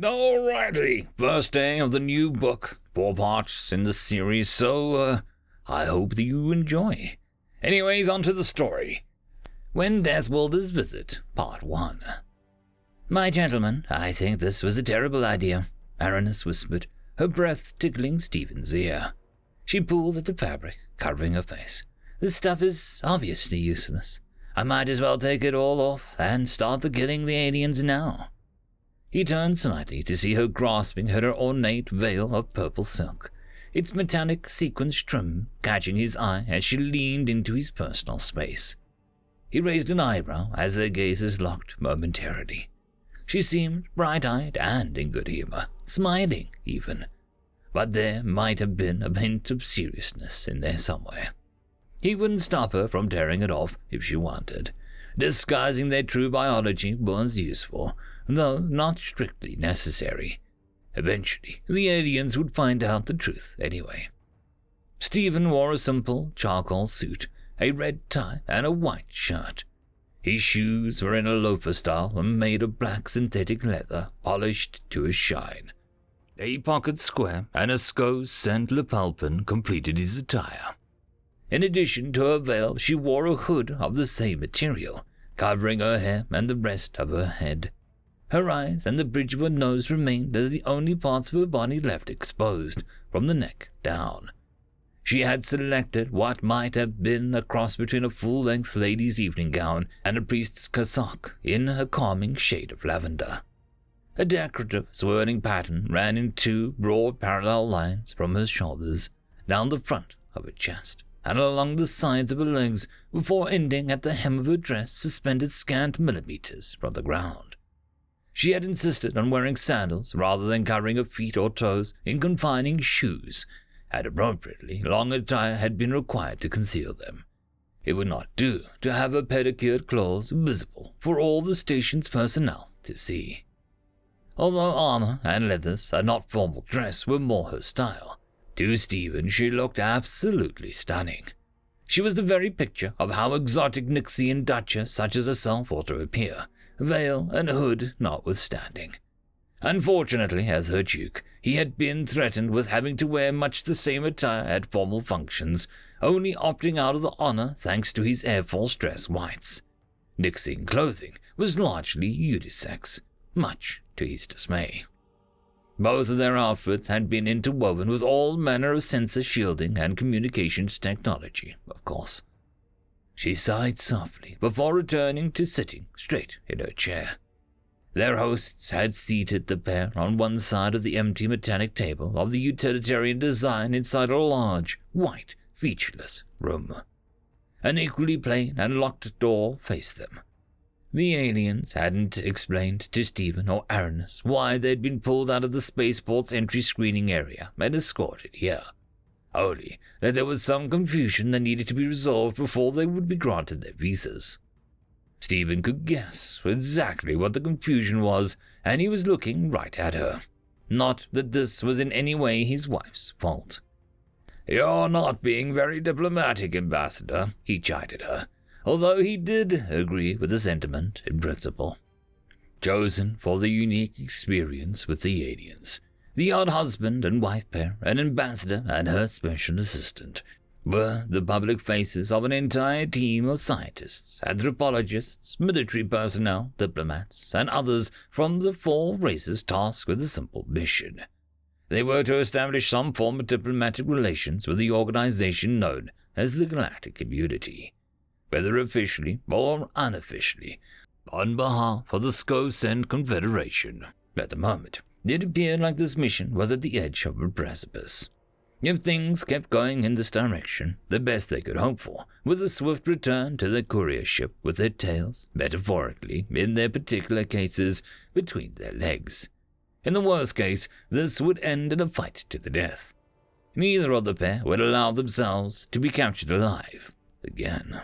Alrighty, first day of the new book, four parts in the series, so uh, I hope that you enjoy. Anyways, on to the story. When Death Worlders Visit, Part 1. My gentlemen, I think this was a terrible idea, Aranis whispered, her breath tickling Stephen's ear. She pulled at the fabric, covering her face. This stuff is obviously useless. I might as well take it all off and start the killing the aliens now. He turned slightly to see her grasping at her ornate veil of purple silk, its metallic sequins trim catching his eye as she leaned into his personal space. He raised an eyebrow as their gazes locked momentarily. She seemed bright eyed and in good humor, smiling even. But there might have been a hint of seriousness in there somewhere. He wouldn't stop her from tearing it off if she wanted. Disguising their true biology was useful, though not strictly necessary. Eventually, the aliens would find out the truth anyway. Stephen wore a simple charcoal suit, a red tie, and a white shirt. His shoes were in a loafer style and made of black synthetic leather, polished to a shine. A pocket square and a SCO scent lapel pin completed his attire. In addition to her veil, she wore a hood of the same material, covering her hair and the rest of her head. Her eyes and the bridge of her nose remained as the only parts of her body left exposed, from the neck down. She had selected what might have been a cross between a full length lady's evening gown and a priest's cassock in a calming shade of lavender. A decorative, swirling pattern ran in two broad parallel lines from her shoulders down the front of her chest and along the sides of her legs before ending at the hem of her dress suspended scant millimeters from the ground. She had insisted on wearing sandals rather than covering her feet or toes in confining shoes, and appropriately long attire had been required to conceal them. It would not do to have her pedicured claws visible for all the station's personnel to see. Although armor and leathers and not formal dress were more her style, to Stephen she looked absolutely stunning. She was the very picture of how exotic Nixian Duchess such as herself ought to appear, veil and hood notwithstanding. Unfortunately, as her duke, he had been threatened with having to wear much the same attire at formal functions, only opting out of the honor thanks to his Air Force dress whites. Nixian clothing was largely unisex, much to his dismay. Both of their outfits had been interwoven with all manner of sensor shielding and communications technology, of course. She sighed softly before returning to sitting straight in her chair. Their hosts had seated the pair on one side of the empty metallic table of the utilitarian design inside a large, white, featureless room. An equally plain and locked door faced them. The aliens hadn't explained to Stephen or Aranis why they'd been pulled out of the spaceport's entry screening area and escorted here only that there was some confusion that needed to be resolved before they would be granted their visas. Stephen could guess exactly what the confusion was, and he was looking right at her. Not that this was in any way his wife's fault. You're not being very diplomatic, Ambassador, he chided her, although he did agree with the sentiment in principle. Chosen for the unique experience with the aliens, the odd husband and wife pair, an ambassador and her special assistant, were the public faces of an entire team of scientists, anthropologists, military personnel, diplomats, and others from the four races tasked with a simple mission. They were to establish some form of diplomatic relations with the organization known as the Galactic Community, whether officially or unofficially, on behalf of the SCO-Cent Confederation. At the moment, it appeared like this mission was at the edge of a precipice. If things kept going in this direction, the best they could hope for was a swift return to their courier ship with their tails, metaphorically, in their particular cases, between their legs. In the worst case, this would end in a fight to the death. Neither of the pair would allow themselves to be captured alive again.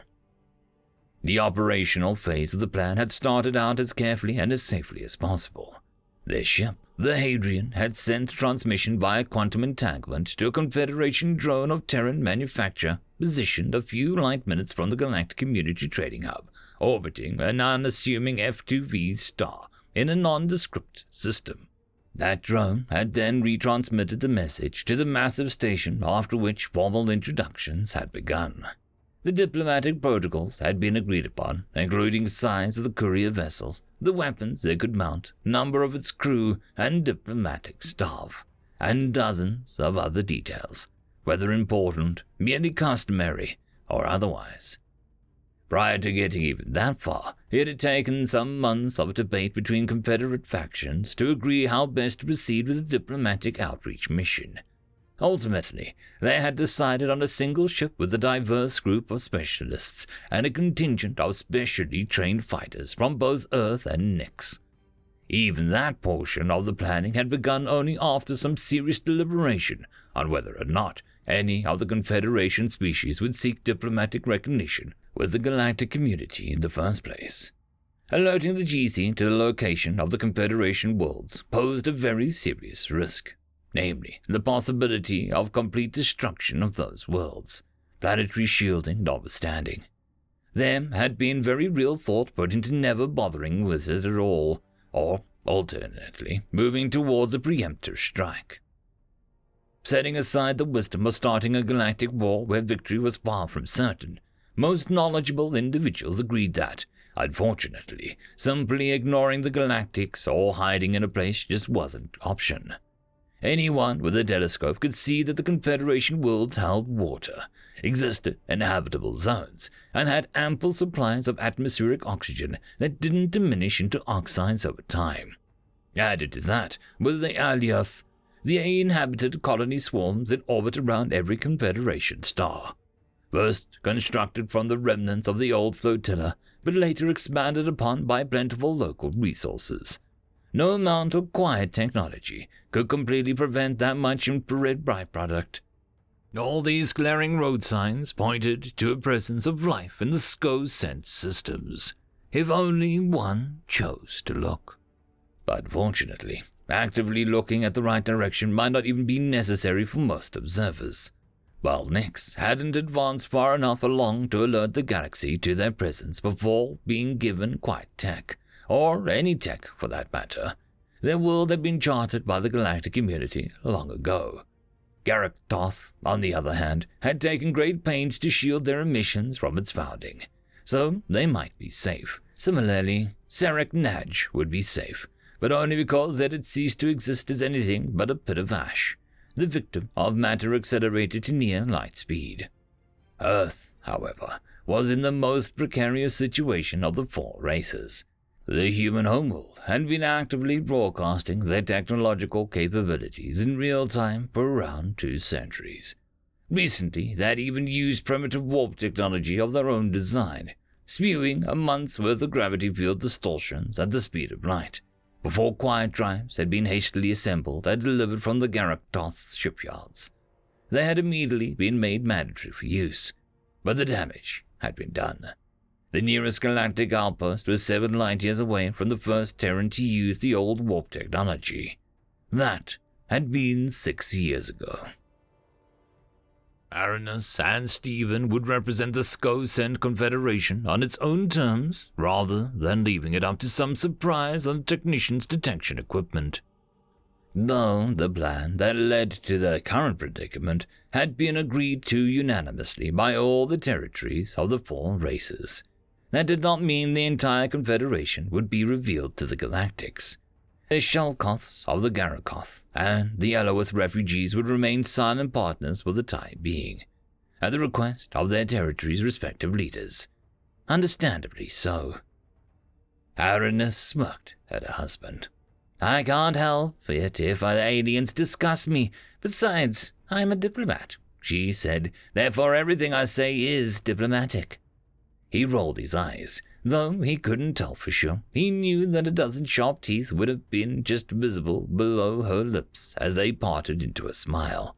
The operational phase of the plan had started out as carefully and as safely as possible. Their ship the Hadrian had sent transmission via quantum entanglement to a Confederation drone of Terran manufacture positioned a few light minutes from the Galactic Community Trading Hub, orbiting an unassuming F2V star in a nondescript system. That drone had then retransmitted the message to the massive station, after which formal introductions had begun. The diplomatic protocols had been agreed upon, including size of the courier vessels, the weapons they could mount, number of its crew and diplomatic staff, and dozens of other details, whether important, merely customary, or otherwise. Prior to getting even that far, it had taken some months of debate between Confederate factions to agree how best to proceed with the diplomatic outreach mission. Ultimately, they had decided on a single ship with a diverse group of specialists and a contingent of specially trained fighters from both Earth and Nix. Even that portion of the planning had begun only after some serious deliberation on whether or not any of the Confederation species would seek diplomatic recognition with the galactic community in the first place. Alerting the GC to the location of the Confederation worlds posed a very serious risk, namely, the possibility of complete destruction of those worlds, planetary shielding notwithstanding. There had been very real thought put into never bothering with it at all, or, alternately, moving towards a preemptive strike. Setting aside the wisdom of starting a galactic war where victory was far from certain, most knowledgeable individuals agreed that, unfortunately, simply ignoring the galactics or hiding in a place just wasn't an option. Anyone with a telescope could see that the Confederation worlds held water, existed in habitable zones, and had ample supplies of atmospheric oxygen that didn't diminish into oxides over time. Added to that, with the Alioth, the inhabited colony swarms in orbit around every Confederation star. First constructed from the remnants of the old flotilla, but later expanded upon by plentiful local resources. No amount of quiet technology could completely prevent that much infrared byproduct. All these glaring road signs pointed to a presence of life in the SCO sense systems, if only one chose to look. But fortunately, actively looking at the right direction might not even be necessary for most observers. While Nyx hadn't advanced far enough along to alert the galaxy to their presence before being given quiet tech, or any tech for that matter, their world had been charted by the galactic community long ago. Garruk Toth, on the other hand, had taken great pains to shield their emissions from its founding, so they might be safe. Similarly, Sarek Naj would be safe, but only because it had ceased to exist as anything but a pit of ash, the victim of matter accelerated to near light speed. Earth, however, was in the most precarious situation of the four races. The human homeworld had been actively broadcasting their technological capabilities in real time for around two centuries. Recently, they had even used primitive warp technology of their own design, spewing a month's worth of gravity field distortions at the speed of light, before quiet drives had been hastily assembled and delivered from the Garruk Toth shipyards. They had immediately been made mandatory for use, but the damage had been done. The nearest galactic outpost was seven light years away from the first Terran to use the old warp technology. That had been six years ago. Aranis and Stephen would represent the SCO-Cent Confederation on its own terms, rather than leaving it up to some surprise on the technician's detection equipment. Though the plan that led to their current predicament had been agreed to unanimously by all the territories of the four races, that did not mean the entire Confederation would be revealed to the Galactics. The Shalkoths of the Garruk Toth and the Eloith refugees would remain silent partners for the time being, at the request of their territories' respective leaders. Understandably so. Aranis smirked at her husband. I can't help it if the aliens disgust me. Besides, I'm a diplomat, she said. Therefore, everything I say is diplomatic. He rolled his eyes, though he couldn't tell for sure. He knew that a dozen sharp teeth would have been just visible below her lips as they parted into a smile.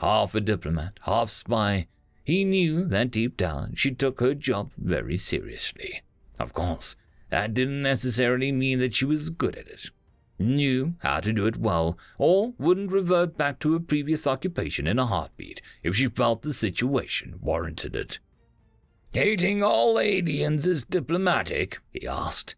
Half a diplomat, half spy, he knew that deep down she took her job very seriously. Of course, that didn't necessarily mean that she was good at it. Knew how to do it well, or wouldn't revert back to her previous occupation in a heartbeat if she felt the situation warranted it. Hating all aliens is diplomatic? he asked.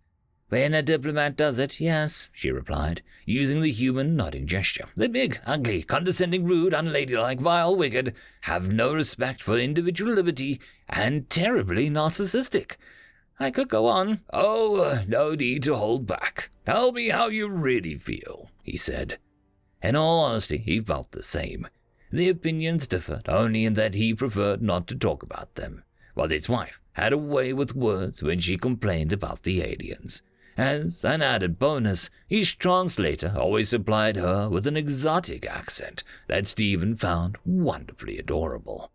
When a diplomat does it, yes, she replied, using the human nodding gesture. They're big, ugly, condescending, rude, unladylike, vile, wicked, have no respect for individual liberty, and terribly narcissistic. I could go on. Oh, no need to hold back. Tell me how you really feel, he said. In all honesty, he felt the same. The opinions differed only in that he preferred not to talk about them, while his wife had a way with words when she complained about the aliens. As an added bonus, his translator always supplied her with an exotic accent that Stephen found wonderfully adorable.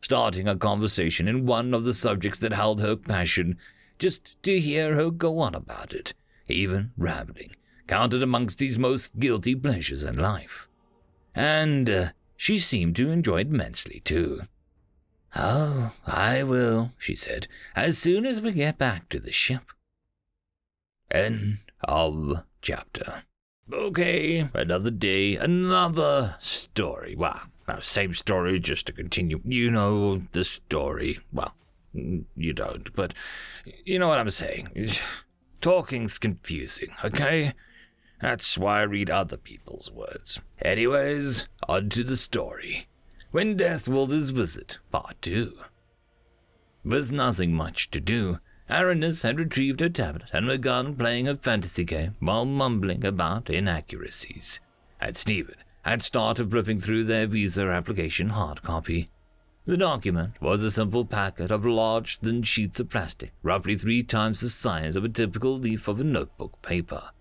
Starting a conversation in one of the subjects that held her passion, just to hear her go on about it, even rambling, counted amongst his most guilty pleasures in life. And uh, she seemed to enjoy it immensely, too. Oh, I will, she said, as soon as we get back to the ship. End of chapter. Okay, another day, another story. Well, same story, just to continue. You know the story. Well, you don't, but you know what I'm saying. Talking's confusing, okay? That's why I read other people's words. Anyways, on to the story. When Death Will Visit, Part 2. With nothing much to do, Aranis had retrieved her tablet and begun playing a fantasy game while mumbling about inaccuracies. And Stephen had started flipping through their visa application hard copy. The document was a simple packet of large, thin sheets of plastic, roughly three times the size of a typical leaf of a notebook paper.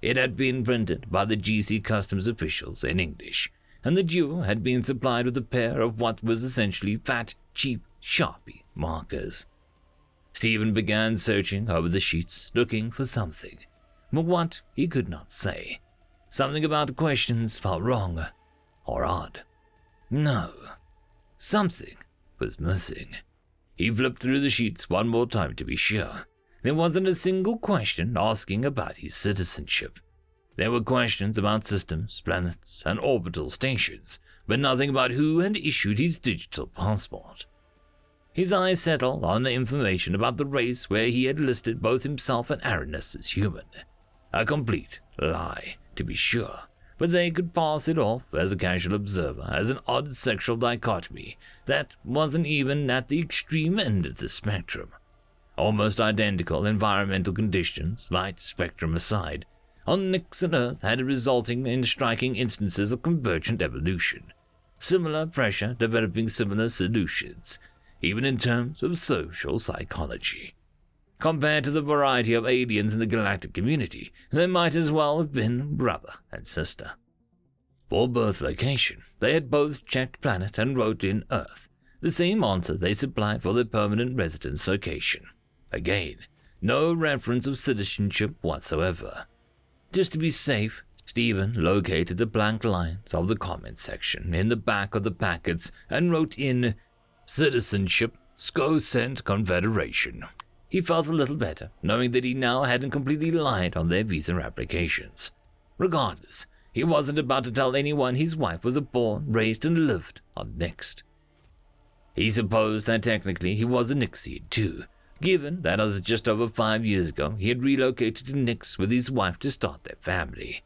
It had been printed by the GC customs officials in English, and the duo had been supplied with a pair of what was essentially fat, cheap Sharpie markers. Stephen began searching over the sheets, looking for something. But what, he could not say. Something about the questions felt wrong or odd. No, something was missing. He flipped through the sheets one more time to be sure. There wasn't a single question asking about his citizenship. There were questions about systems, planets, and orbital stations, but nothing about who had issued his digital passport. His eyes settled on the information about the race where he had listed both himself and Aranis as human. A complete lie, to be sure, but they could pass it off as a casual observer as an odd sexual dichotomy that wasn't even at the extreme end of the spectrum. Almost identical environmental conditions, light spectrum aside, on Nyx and Earth had resulting in striking instances of convergent evolution. Similar pressure developing similar solutions, even in terms of social psychology. Compared to the variety of aliens in the galactic community, they might as well have been brother and sister. For birth location, they had both checked planet and wrote in Earth, the same answer they supplied for their permanent residence location. Again, no reference of citizenship whatsoever. Just to be safe, Stephen located the blank lines of the comment section in the back of the packets and wrote in Citizenship, Skosent Confederation. He felt a little better, knowing that he now hadn't completely lied on their visa applications. Regardless, he wasn't about to tell anyone his wife was born, raised, and lived on Nyx. He supposed that technically he was a Nyxian too, given that as just over five years ago he had relocated to Nyx with his wife to start their family.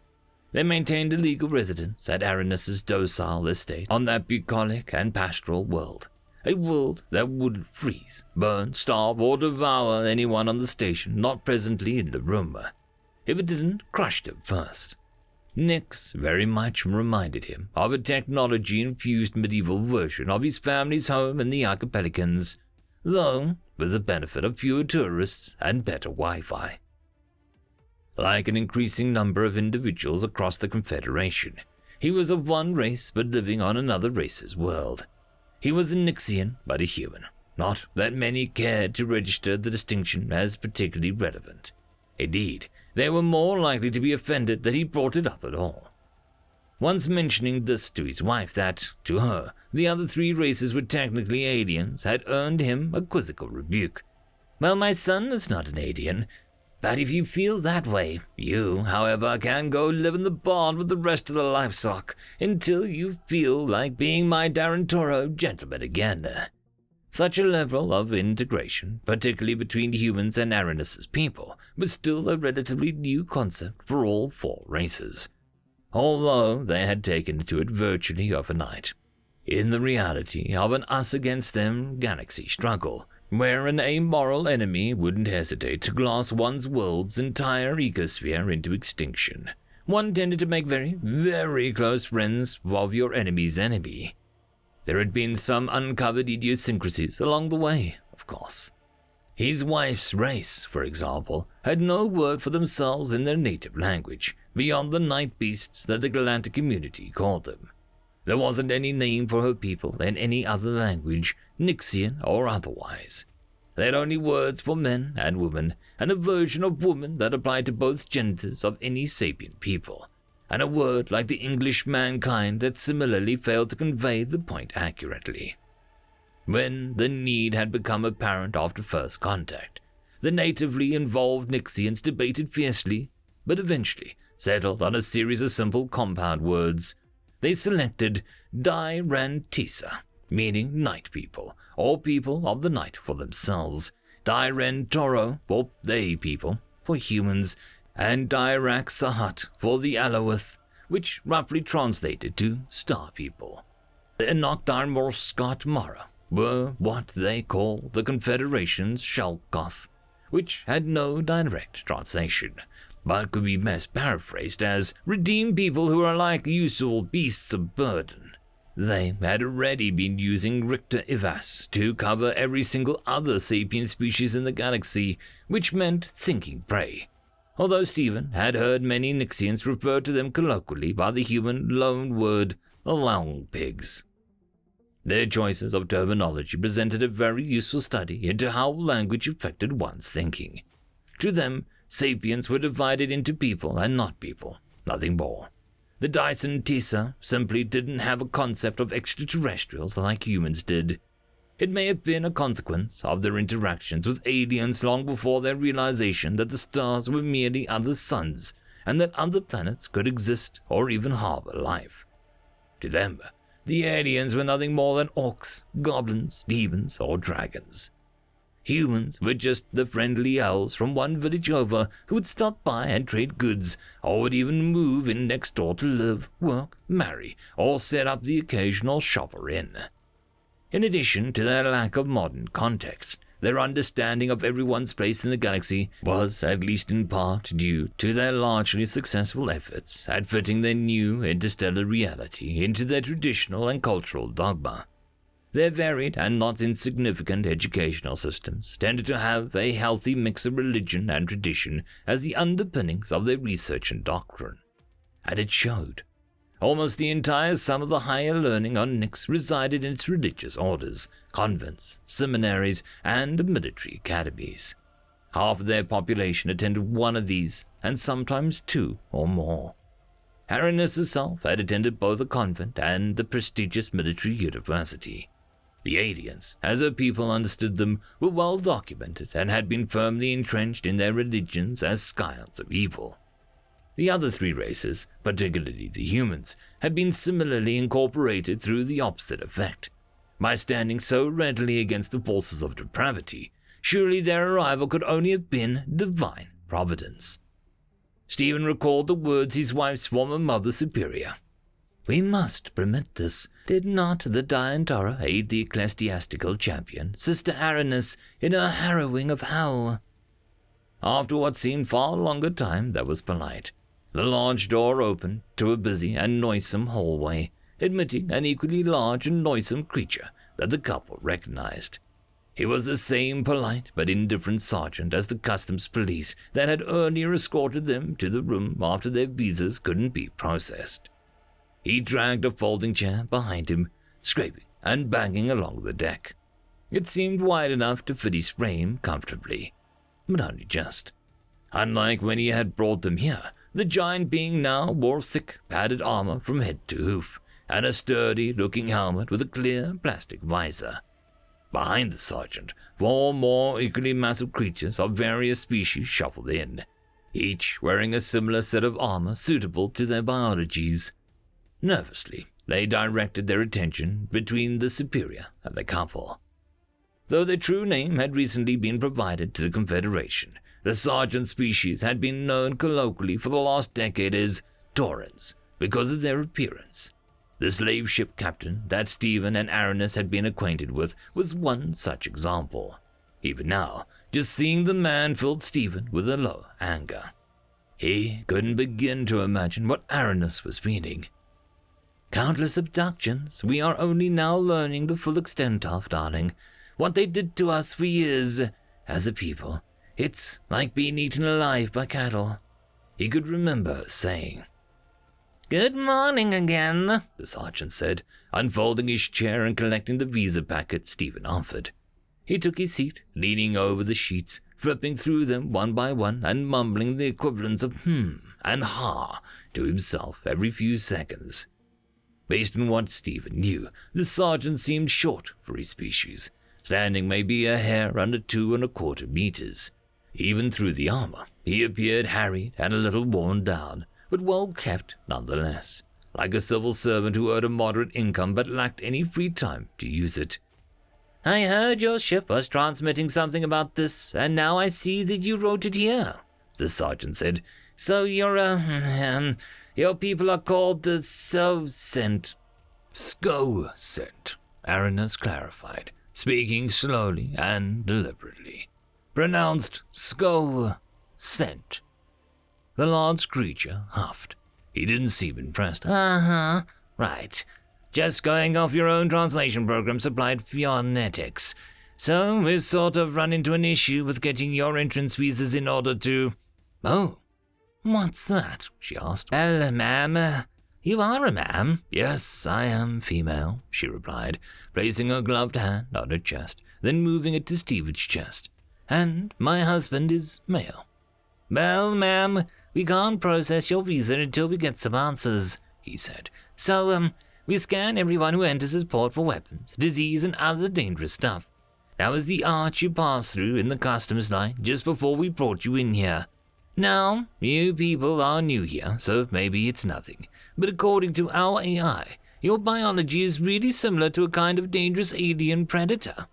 They maintained a legal residence at Aranis's docile estate on that bucolic and pastoral world, a world that would freeze, burn, starve, or devour anyone on the station not presently in the room, if it didn't crush them first. Nyx very much reminded him of a technology infused medieval version of his family's home in the archipelagons, though with the benefit of fewer tourists and better Wi Fi. Like an increasing number of individuals across the Confederation, he was of one race but living on another race's world. He was a Nixian but a human. Not that many cared to register the distinction as particularly relevant. Indeed, they were more likely to be offended that he brought it up at all. Once mentioning this to his wife that, to her, the other three races were technically aliens had earned him a quizzical rebuke. Well, my son is not an alien, but if you feel that way, you, however, can go live in the barn with the rest of the livestock until you feel like being my Darantoro gentleman again. Such a level of integration, particularly between humans and Aranis's people, was still a relatively new concept for all four races, although they had taken to it virtually overnight. In the reality of an us against them galaxy struggle, where an amoral enemy wouldn't hesitate to glass one's world's entire ecosphere into extinction, one tended to make very, very close friends of your enemy's enemy. There had been some uncovered idiosyncrasies along the way, of course. His wife's race, for example, had no word for themselves in their native language, beyond the night beasts that the galactic community called them. There wasn't any name for her people in any other language, Nixian or otherwise. They had only words for men and women, and a version of woman that applied to both genders of any sapient people, and a word like the English mankind that similarly failed to convey the point accurately. When the need had become apparent after first contact, the natively involved Nixians debated fiercely, but eventually settled on a series of simple compound words. They selected Dirantisa, meaning night people, or people of the night for themselves, Diren Toro for they people, for humans, and Dirac Sahat for the Aloeth, which roughly translated to star people. The Enoch Darmor Scott Mara were what they call the Confederation's Shalkoth, which had no direct translation, but could be best paraphrased as redeem people who are like useful beasts of burden. They had already been using Richter Ivas to cover every single other sapient species in the galaxy, which meant thinking prey. Although Stephen had heard many Nixians refer to them colloquially by the human loan word long pigs. Their choices of terminology presented a very useful study into how language affected one's thinking. To them, sapiens were divided into people and not people, nothing more. The Dirantisa simply didn't have a concept of extraterrestrials like humans did. It may have been a consequence of their interactions with aliens long before their realization that the stars were merely other suns and that other planets could exist or even harbor life. To them, the aliens were nothing more than orcs, goblins, demons, or dragons. Humans were just the friendly elves from one village over who would stop by and trade goods, or would even move in next door to live, work, marry, or set up the occasional shopper in. In addition to their lack of modern context, their understanding of everyone's place in the galaxy was, at least in part, due to their largely successful efforts at fitting their new interstellar reality into their traditional and cultural dogma. Their varied and not insignificant educational systems tended to have a healthy mix of religion and tradition as the underpinnings of their research and doctrine. And it showed. Almost the entire sum of the higher learning on Nix resided in its religious orders, convents, seminaries, and military academies. Half of their population attended one of these, and sometimes two or more. Aranis herself had attended both a convent and the prestigious military university. The aliens, as her people understood them, were well documented and had been firmly entrenched in their religions as scions of evil. The other three races, particularly the humans, had been similarly incorporated through the opposite effect. By standing so readily against the forces of depravity, surely their arrival could only have been divine providence. Stephen recalled the words his wife's former mother superior. We must permit this. Did not the Diantara aid the ecclesiastical champion, Sister Aranus, in her harrowing of hell? After what seemed far longer time, that was polite. The large door opened to a busy and noisome hallway, admitting an equally large and noisome creature that the couple recognized. He was the same polite but indifferent sergeant as the customs police that had earlier escorted them to the room after their visas couldn't be processed. He dragged a folding chair behind him, scraping and banging along the deck. It seemed wide enough to fit his frame comfortably, but only just. Unlike when he had brought them here, the giant being now wore thick, padded armor from head to hoof, and a sturdy looking helmet with a clear plastic visor. Behind the sergeant, four more equally massive creatures of various species shuffled in, each wearing a similar set of armor suitable to their biologies. Nervously, they directed their attention between the superior and the couple. Though their true name had recently been provided to the Confederation, The sergeant species had been known colloquially for the last decade as Taurans because of their appearance. The slave ship captain that Stephen and Aranis had been acquainted with was one such example. Even now, just seeing the man filled Stephen with a low anger. He couldn't begin to imagine what Aranis was feeling. Countless abductions we are only now learning the full extent of, darling. What they did to us for years, as a people. It's like being eaten alive by cattle. He could remember saying. Good morning again, the sergeant said, unfolding his chair and collecting the visa packet Stephen offered. He took his seat, leaning over the sheets, flipping through them one by one and mumbling the equivalents of hmm and ha to himself every few seconds. Based on what Stephen knew, the sergeant seemed short for his species, standing maybe a hair under two and a quarter meters. Even through the armor, he appeared harried and a little worn down, but well kept nonetheless, like a civil servant who earned a moderate income but lacked any free time to use it. I heard your ship was transmitting something about this, and now I see that you wrote it here, the sergeant said. So your, uh, um, your people are called the So-Scent. Sko-Scent, Aranis clarified, speaking slowly and deliberately. Pronounced Sko-Scent. The large creature huffed. He didn't seem impressed. Uh huh. Right. Just going off your own translation program supplied phonetics. So we've sort of run into an issue with getting your entrance visas in order to. Oh. What's that? she asked. Well, ma'am. You are a ma'am. Yes, I am female, she replied, placing her gloved hand on her chest, then moving it to Stephen's chest. And my husband is male. Well, ma'am, we can't process your visa until we get some answers, he said. So, um, we scan everyone who enters his port for weapons, disease, and other dangerous stuff. That was the arch you passed through in the customs line just before we brought you in here. Now, you people are new here, so maybe it's nothing. But according to our AI, your biology is really similar to a kind of dangerous alien predator.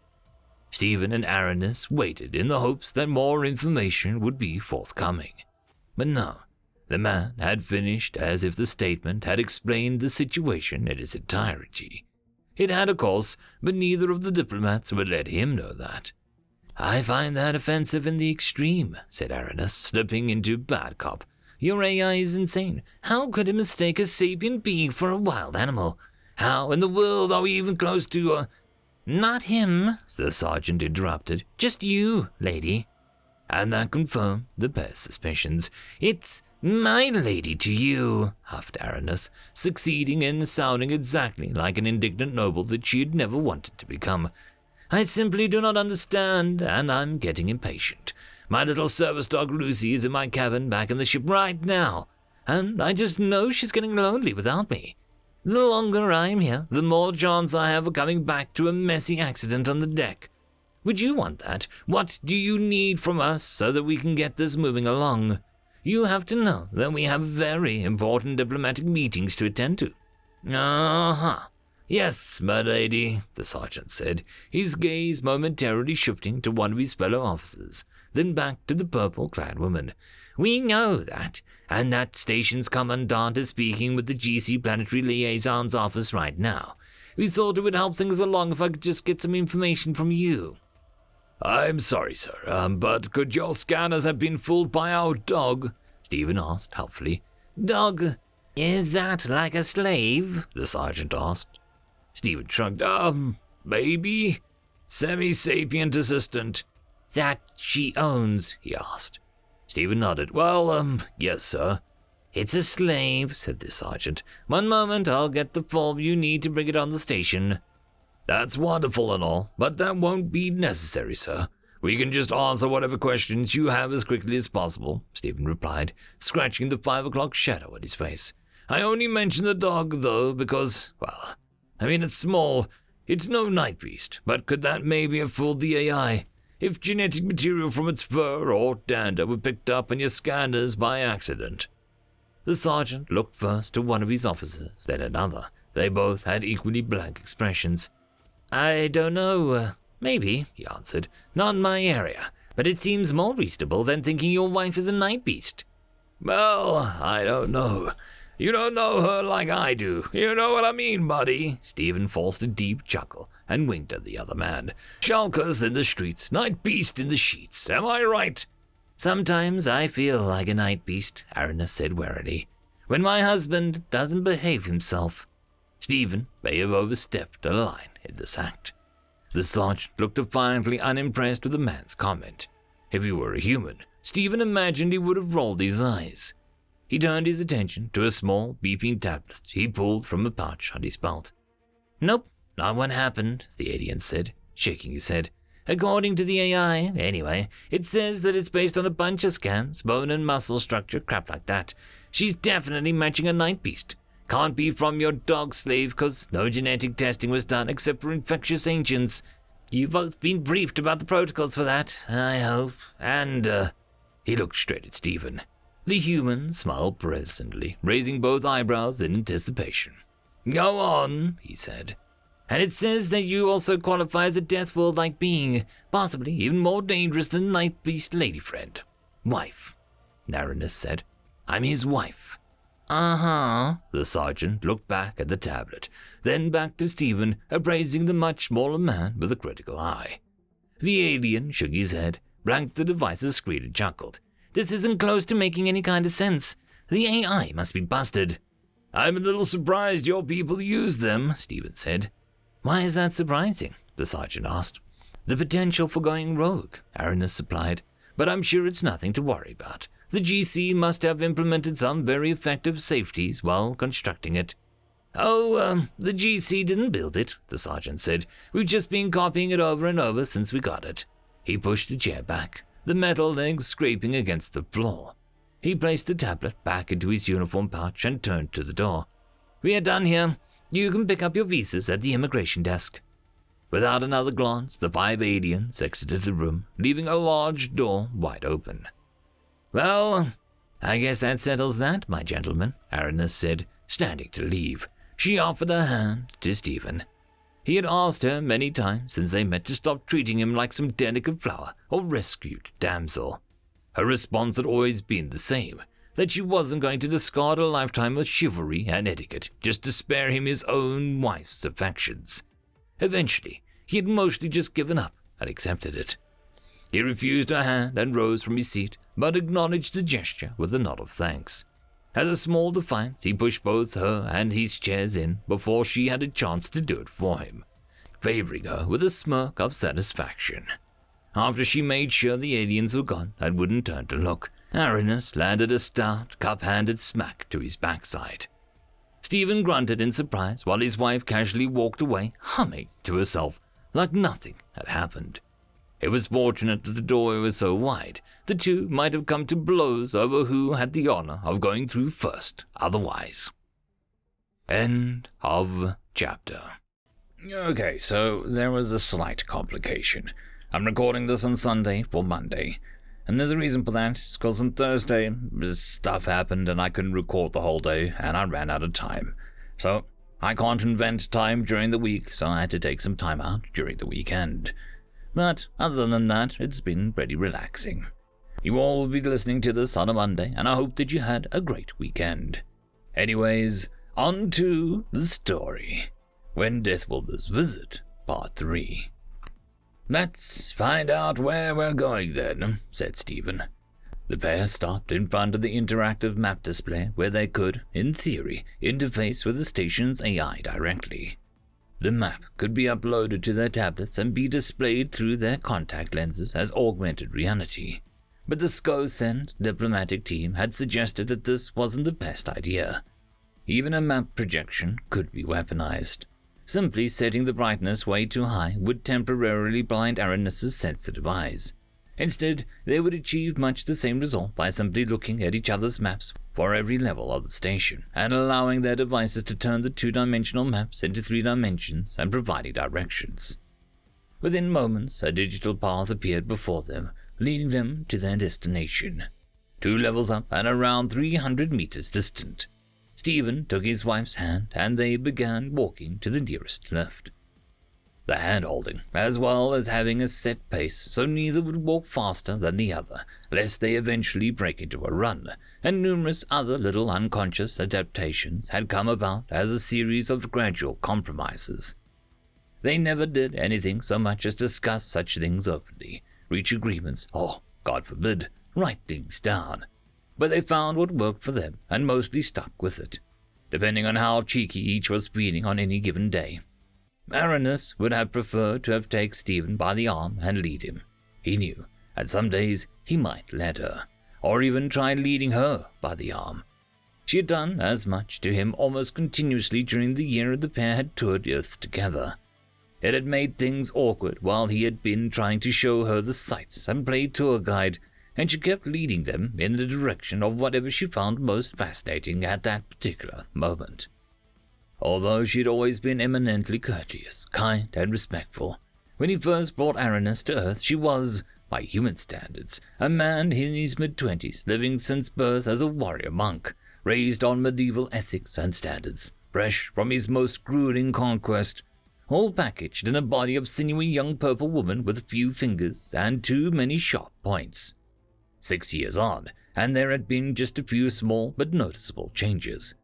Stephen and Aranis waited in the hopes that more information would be forthcoming. But no, the man had finished as if the statement had explained the situation in its entirety. It had, of course, but neither of the diplomats would let him know that. I find that offensive in the extreme, said Aranis, slipping into bad cop. Your AI is insane. How could it mistake a sapient being for a wild animal? How in the world are we even close to a. Not him, the sergeant interrupted. Just you, lady and that confirmed the pair's suspicions. It's my lady to you, huffed Aranis, succeeding in sounding exactly like an indignant noble that she had never wanted to become. I simply do not understand, and I'm getting impatient. My little service dog Lucy is in my cabin back in the ship right now, and I just know she's getting lonely without me. The longer I'm here, the more chance I have of coming back to a messy accident on the deck. Would you want that? What do you need from us so that we can get this moving along? You have to know that we have very important diplomatic meetings to attend to. Uh huh. Yes, my lady, the sergeant said, his gaze momentarily shifting to one of his fellow officers, then back to the purple clad woman. We know that, and that station's commandant is speaking with the GC Planetary Liaison's office right now. We thought it would help things along if I could just get some information from you. I'm sorry, sir, um, but could your scanners have been fooled by our dog? Stephen asked helpfully. Dog? Is that like a slave? The sergeant asked. Stephen shrugged. Um, maybe. Semi sapient assistant. That she owns? he asked. Stephen nodded. Well, um, yes, sir. It's a slave, said the sergeant. One moment, I'll get the form you need to bring it on the station. That's wonderful and all, but that won't be necessary, sir. We can just answer whatever questions you have as quickly as possible, Stephen replied, scratching the five o'clock shadow at his face. I only mention the dog, though, because, well, I mean, it's small. It's no night beast, but could that maybe have fooled the AI? If genetic material from its fur or dander were picked up in your scanners by accident. The sergeant looked first to one of his officers, then another. They both had equally blank expressions. I don't know. Uh, maybe, he answered. Not in my area. but it seems more reasonable than thinking your wife is a night beast. Well, I don't know. You don't know her like I do. You know what I mean, buddy? Stephen forced a deep chuckle and winked at the other man. Shulkers in the streets, night beast in the sheets. Am I right? Sometimes I feel like a night beast, Aranis said warily, when my husband doesn't behave himself. Stephen may have overstepped a line in this act. The sergeant looked defiantly unimpressed with the man's comment. If he were a human, Stephen imagined he would have rolled his eyes. He turned his attention to a small, beeping tablet he pulled from a pouch on his belt. Nope, not what happened, the alien said, shaking his head. According to the AI, anyway, it says that it's based on a bunch of scans, bone and muscle structure, crap like that. She's definitely matching a night beast. Can't be from your dog slave, cause no genetic testing was done except for infectious agents. You've both been briefed about the protocols for that, I hope. And, uh, he looked straight at Stephen. The human smiled presently, raising both eyebrows in anticipation. Go on, he said. And it says that you also qualify as a death world like being, possibly even more dangerous than Night Beast Lady Friend. Wife, Aranis said. I'm his wife. Uh huh. The sergeant looked back at the tablet, then back to Stephen, appraising the much smaller man with a critical eye. The alien shook his head, blanked the device's screen, and chuckled. This isn't close to making any kind of sense. The AI must be busted. I'm a little surprised your people use them, Stephen said. Why is that surprising? the sergeant asked. The potential for going rogue, Aranis supplied, but I'm sure it's nothing to worry about. The GC must have implemented some very effective safeties while constructing it. Oh, um, the GC didn't build it, the sergeant said. We've just been copying it over and over since we got it. He pushed the chair back, the metal legs scraping against the floor. He placed the tablet back into his uniform pouch and turned to the door. We are done here. You can pick up your visas at the immigration desk. Without another glance, the five aliens exited the room, leaving a large door wide open. Well, I guess that settles that, my gentleman, Aranis said, standing to leave. She offered her hand to Stephen. He had asked her many times since they met to stop treating him like some delicate flower or rescued damsel. Her response had always been the same that she wasn't going to discard a lifetime of chivalry and etiquette just to spare him his own wife's affections. Eventually, he had mostly just given up and accepted it. He refused her hand and rose from his seat, but acknowledged the gesture with a nod of thanks. As a small defiance, he pushed both her and his chairs in before she had a chance to do it for him, favoring her with a smirk of satisfaction. After she made sure the aliens were gone and wouldn't turn to look, Aranis landed a stout, cup-handed smack to his backside. Stephen grunted in surprise while his wife casually walked away, humming to herself like nothing had happened. It was fortunate that the door was so wide. The two might have come to blows over who had the honor of going through first, otherwise. End of chapter. Okay, so there was a slight complication. I'm recording this on Sunday for Monday. And there's a reason for that. It's because on Thursday, stuff happened and I couldn't record the whole day, and I ran out of time. So, I can't invent time during the week, so I had to take some time out during the weekend. But other than that, it's been pretty relaxing. You all will be listening to this on a Monday, and I hope that you had a great weekend. Anyways, on to the story. When Death Worlders Visit, Part 3. Let's find out where we're going then, said Stephen. The pair stopped in front of the interactive map display where they could, in theory, interface with the station's AI directly. The map could be uploaded to their tablets and be displayed through their contact lenses as augmented reality. But the SCO-sent diplomatic team had suggested that this wasn't the best idea. Even a map projection could be weaponized. Simply setting the brightness way too high would temporarily blind Aranis's sensitive eyes. Instead, they would achieve much the same result by simply looking at each other's maps for every level of the station, and allowing their devices to turn the two dimensional maps into three dimensions and providing directions. Within moments, a digital path appeared before them, leading them to their destination. Two levels up and around 300 meters distant. Stephen took his wife's hand and they began walking to the nearest lift. The hand holding, as well as having a set pace so neither would walk faster than the other, lest they eventually break into a run, and numerous other little unconscious adaptations had come about as a series of gradual compromises. They never did anything so much as discuss such things openly, reach agreements, or, God forbid, write things down. But they found what worked for them and mostly stuck with it, depending on how cheeky each was feeling on any given day. Aranis would have preferred to have taken Stephen by the arm and lead him. He knew, and some days he might let her, or even try leading her by the arm. She had done as much to him almost continuously during the year the pair had toured Earth together. It had made things awkward while he had been trying to show her the sights and play tour guide, and she kept leading them in the direction of whatever she found most fascinating at that particular moment. Although she'd always been eminently courteous, kind, and respectful, when he first brought Aranis to Earth, she was, by human standards, a man in his mid twenties, living since birth as a warrior monk, raised on medieval ethics and standards, fresh from his most grueling conquest, all packaged in a body of sinewy young purple woman with few fingers and too many sharp points. Six years on, and there had been just a few small but noticeable changes.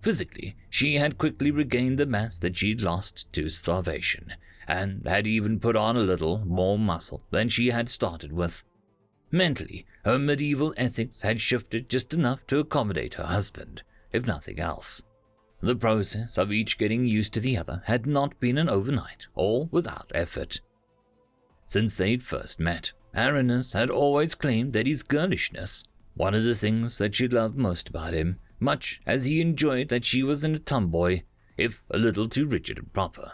Physically, she had quickly regained the mass that she'd lost to starvation, and had even put on a little more muscle than she had started with. Mentally, her medieval ethics had shifted just enough to accommodate her husband, if nothing else. The process of each getting used to the other had not been an overnight or without effort. Since they'd first met, Aranis had always claimed that his girlishness, one of the things that she loved most about him, much as he enjoyed that she wasn't a tomboy, if a little too rigid and proper.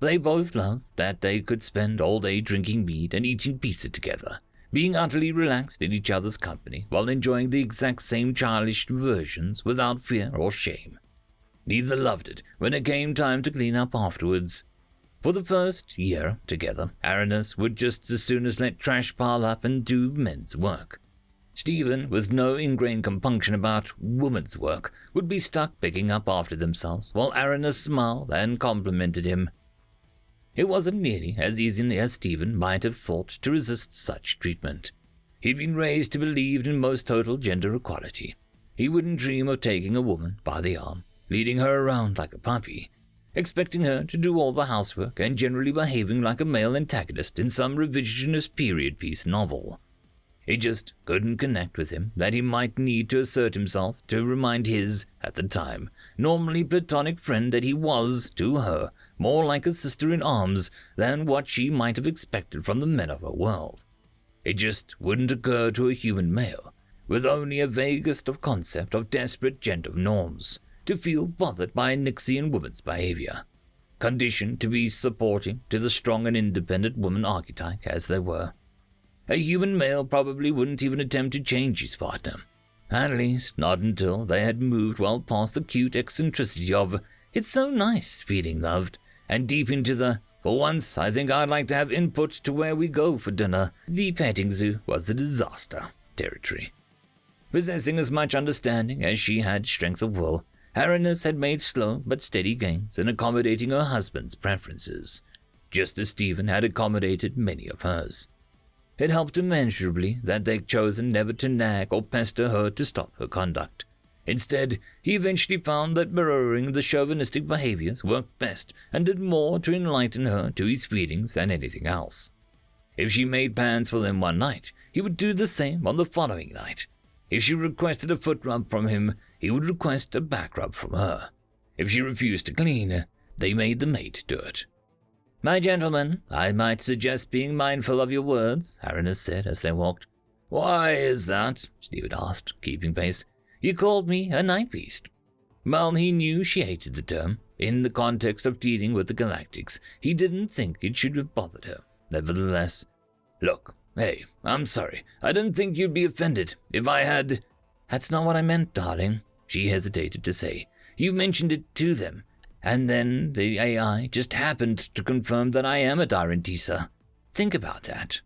They both loved that they could spend all day drinking mead and eating pizza together, being utterly relaxed in each other's company while enjoying the exact same childish diversions without fear or shame. Neither loved it when it came time to clean up afterwards. For the first year together, Aranis would just as soon as let trash pile up and do men's work. Stephen, with no ingrained compunction about woman's work, would be stuck picking up after themselves, while Aranis smiled and complimented him. It wasn't nearly as easy as Stephen might have thought to resist such treatment. He'd been raised to believe in most total gender equality. He wouldn't dream of taking a woman by the arm, leading her around like a puppy, expecting her to do all the housework and generally behaving like a male antagonist in some revisionist period piece novel. It just couldn't connect with him that he might need to assert himself to remind his, at the time, normally platonic friend that he was, to her, more like a sister in arms than what she might have expected from the men of her world. It just wouldn't occur to a human male, with only a vaguest of concept of desperate gender norms, to feel bothered by a Nixian woman's behavior, conditioned to be supporting to the strong and independent woman archetype as they were. A human male probably wouldn't even attempt to change his partner. At least, not until they had moved well past the cute eccentricity of, it's so nice feeling loved, and deep into the, for once, I think I'd like to have input to where we go for dinner. The petting zoo was a disaster territory. Possessing as much understanding as she had strength of will, Aranis had made slow but steady gains in accommodating her husband's preferences, just as Stephen had accommodated many of hers. It helped immeasurably that they'd chosen never to nag or pester her to stop her conduct. Instead, he eventually found that mirroring the chauvinistic behaviors worked best and did more to enlighten her to his feelings than anything else. If she made plans for them one night, he would do the same on the following night. If she requested a foot rub from him, he would request a back rub from her. If she refused to clean, they made the maid do it. My gentlemen, I might suggest being mindful of your words, Aranis said as they walked. Why is that? Stephen asked, keeping pace. You called me a night beast. Well, he knew she hated the term. In the context of dealing with the Galactics, he didn't think it should have bothered her. Nevertheless, look, hey, I'm sorry. I didn't think you'd be offended. If I had. That's not what I meant, darling, she hesitated to say. You mentioned it to them. And then the AI just happened to confirm that I am a Dirantisa. Think about that.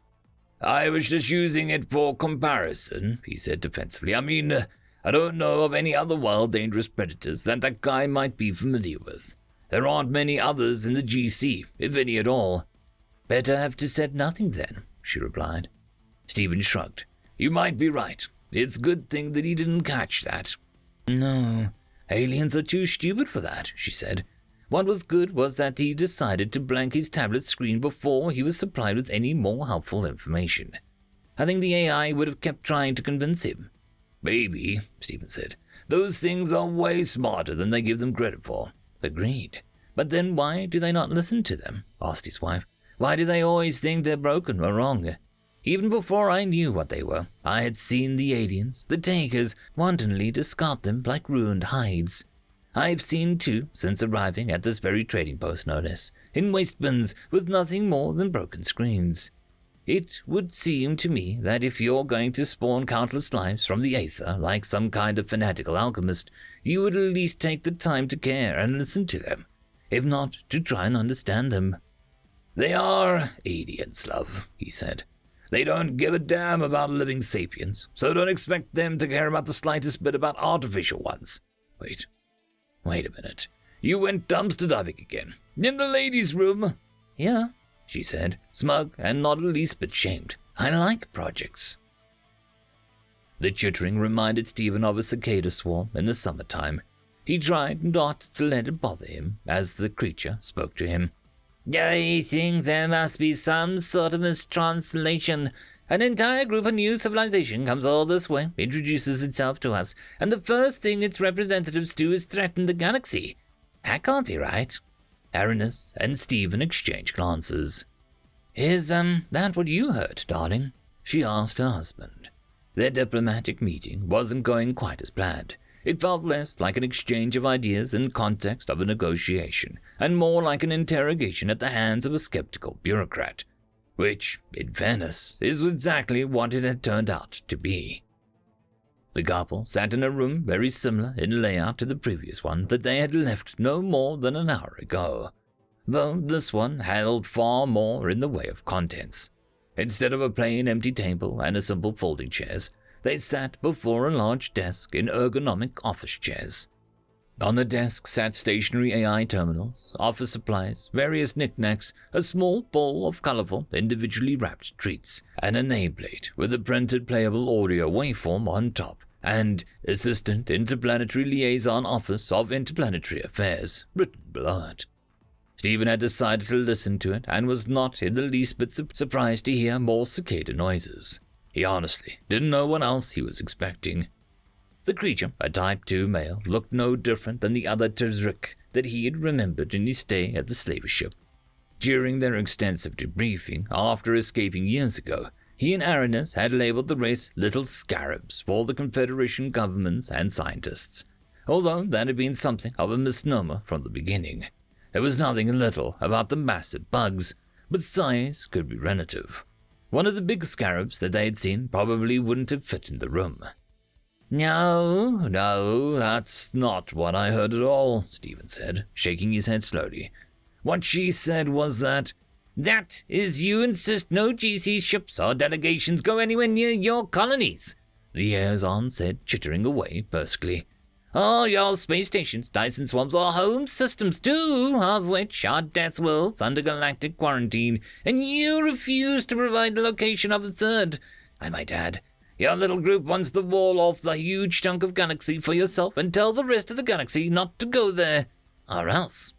I was just using it for comparison, he said defensively. I mean, uh, I don't know of any other wild dangerous predators that that guy might be familiar with. There aren't many others in the GC, if any at all. Better have to said nothing then, she replied. Stephen shrugged. You might be right. It's a good thing that he didn't catch that. No, aliens are too stupid for that, she said. What was good was that he decided to blank his tablet screen before he was supplied with any more helpful information. I think the AI would have kept trying to convince him. Maybe, Stephen said. Those things are way smarter than they give them credit for. Agreed. But then why do they not listen to them? asked his wife. Why do they always think they're broken or wrong? Even before I knew what they were, I had seen the aliens, the takers, wantonly discard them like ruined hides. I've seen two since arriving at this very trading post, notice, in waste bins with nothing more than broken screens. It would seem to me that if you're going to spawn countless lives from the Aether like some kind of fanatical alchemist, you would at least take the time to care and listen to them, if not to try and understand them. They are aliens, love, he said. They don't give a damn about living sapiens, so don't expect them to care about the slightest bit about artificial ones. Wait, wait a minute. You went dumpster diving again. In the ladies' room? Yeah, she said, smug and not the least bit shamed. I like projects. The chittering reminded Stephen of a cicada swarm in the summertime. He tried not to let it bother him as the creature spoke to him. I think there must be some sort of mistranslation. An entire group of new civilization comes all this way, introduces itself to us, and the first thing its representatives do is threaten the galaxy. That can't be right. Aranis and Stephen exchanged glances. Is, um, that what you heard, darling? She asked her husband. Their diplomatic meeting wasn't going quite as planned. It felt less like an exchange of ideas in context of a negotiation, and more like an interrogation at the hands of a skeptical bureaucrat. Which, in fairness, is exactly what it had turned out to be. The couple sat in a room very similar in layout to the previous one that they had left no more than an hour ago, though this one held far more in the way of contents. Instead of a plain empty table and a simple folding chairs, they sat before a large desk in ergonomic office chairs. On the desk sat stationary AI terminals, office supplies, various knickknacks, a small bowl of colorful, individually wrapped treats, and a nameplate with a printed playable audio waveform on top and Assistant Interplanetary Liaison Office of Interplanetary Affairs, written below it. Stephen had decided to listen to it and was not in the least bit su- surprised to hear more cicada noises. He honestly didn't know what else he was expecting. The creature, a Type 2 male, looked no different than the other Tezrik that he had remembered in his stay at the slaver ship. During their extensive debriefing after escaping years ago, he and Aranis had labeled the race Little Scarabs for the Confederation governments and scientists, although that had been something of a misnomer from the beginning. There was nothing little about the massive bugs, but size could be relative. One of the big scarabs that they had seen probably wouldn't have fit in the room. No, no, that's not what I heard at all, Stephen said, shaking his head slowly. What she said was that that is, you insist no GC ships or delegations go anywhere near your colonies, the liaison said, chittering away brusquely. All your space stations, Dyson swarms, are home systems, two of which are death worlds under galactic quarantine, and you refuse to provide the location of a third. I might add, your little group wants the wall off the huge chunk of galaxy for yourself and tell the rest of the galaxy not to go there. Or else.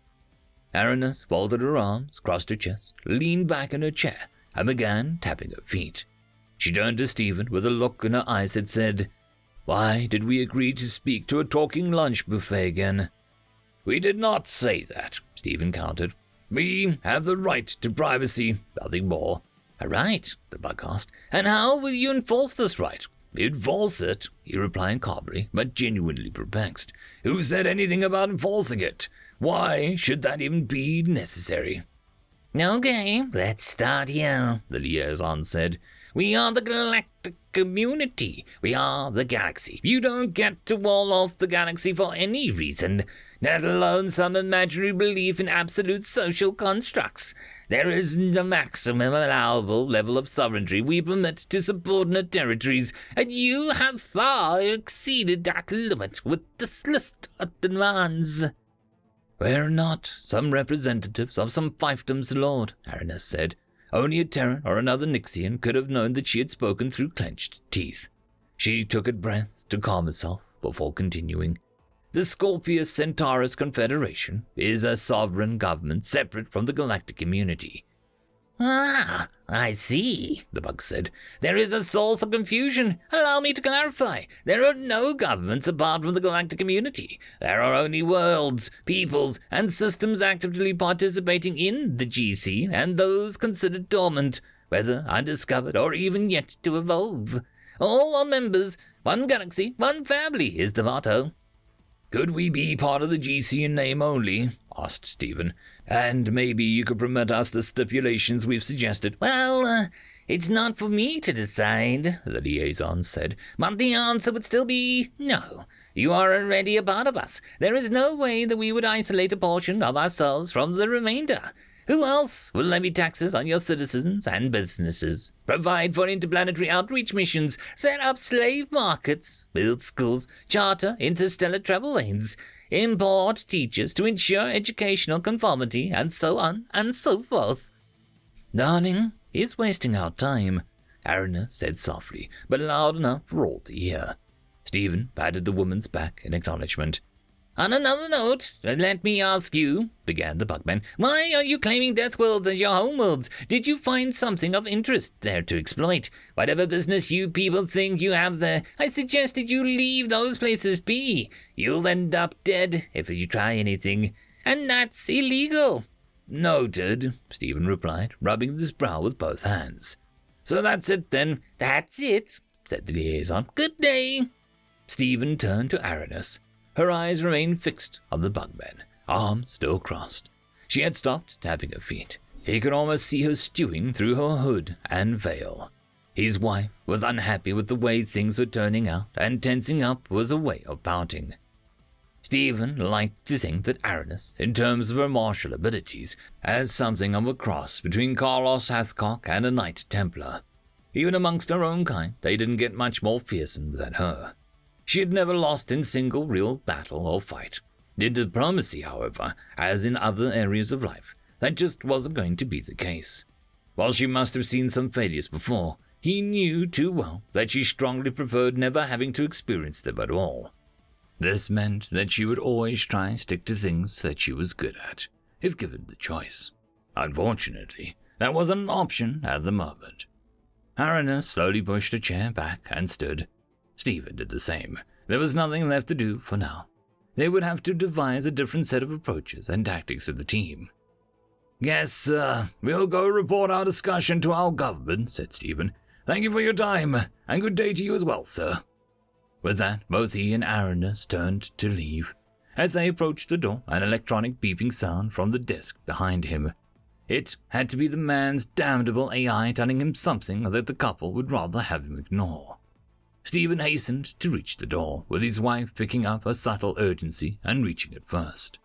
Aranis folded her arms, crossed her chest, leaned back in her chair, and began tapping her feet. She turned to Stephen with a look in her eyes that said, Why did we agree to speak to a talking lunch buffet again? We did not say that, Stephen countered. We have the right to privacy, nothing more. A right? the bug asked. And how will you enforce this right? Enforce it, he replied calmly, but genuinely perplexed. Who said anything about enforcing it? Why should that even be necessary? Okay, let's start here, the liaison said. We are the galactic community. We are the galaxy. You don't get to wall off the galaxy for any reason, let alone some imaginary belief in absolute social constructs. There is the maximum allowable level of sovereignty we permit to subordinate territories, and you have far exceeded that limit with this list of demands. We're not some representatives of some fiefdom's lord, Aranis said. Only a Terran or another Nixian could have known that she had spoken through clenched teeth. She took a breath to calm herself before continuing. The Scorpius Centaurus Confederation is a sovereign government separate from the galactic community. Ah, I see, the bug said. There is a source of confusion. Allow me to clarify. There are no governments apart from the galactic community. There are only worlds, peoples, and systems actively participating in the GC, and those considered dormant, whether undiscovered or even yet to evolve. All are members. One galaxy, one family is the motto. Could we be part of the GC in name only? asked Stephen. And maybe you could permit us the stipulations we've suggested. Well, uh, it's not for me to decide, the liaison said, but the answer would still be no. You are already a part of us. There is no way that we would isolate a portion of ourselves from the remainder. Who else will levy taxes on your citizens and businesses, provide for interplanetary outreach missions, set up slave markets, build schools, charter interstellar travel lanes, import teachers to ensure educational conformity, and so on and so forth? Darling, he's wasting our time, Aranis said softly, but loud enough for all to hear. Stephen patted the woman's back in acknowledgement. On another note, let me ask you, began the bugman, why are you claiming Deathworlds as your homeworlds? Did you find something of interest there to exploit? Whatever business you people think you have there, I suggest that you leave those places be. You'll end up dead if you try anything, and that's illegal. Noted, Stephen replied, rubbing his brow with both hands. So that's it then. That's it, said the liaison. Good day. Stephen turned to Aranis. Her eyes remained fixed on the bugman, arms still crossed. She had stopped tapping her feet. He could almost see her stewing through her hood and veil. His wife was unhappy with the way things were turning out, and tensing up was a way of pouting. Stephen liked to think that Aranis, in terms of her martial abilities, has something of a cross between Carlos Hathcock and a Knight Templar. Even amongst her own kind, they didn't get much more fearsome than her. She had never lost in single real battle or fight. In diplomacy, however, as in other areas of life, that just wasn't going to be the case. While she must have seen some failures before, he knew too well that she strongly preferred never having to experience them at all. This meant that she would always try and stick to things that she was good at, if given the choice. Unfortunately, that wasn't an option at the moment. Aranis slowly pushed a chair back and stood, Stephen did the same. There was nothing left to do for now. They would have to devise a different set of approaches and tactics for the team. Guess, uh, we'll go report our discussion to our government, said Stephen. Thank you for your time, and good day to you as well, sir. With that, both he and Aranis turned to leave. As they approached the door, an electronic beeping sound from the desk behind him. It had to be the man's damnable AI telling him something that the couple would rather have him ignore. Stephen hastened to reach the door, with his wife picking up a subtle urgency and reaching it first.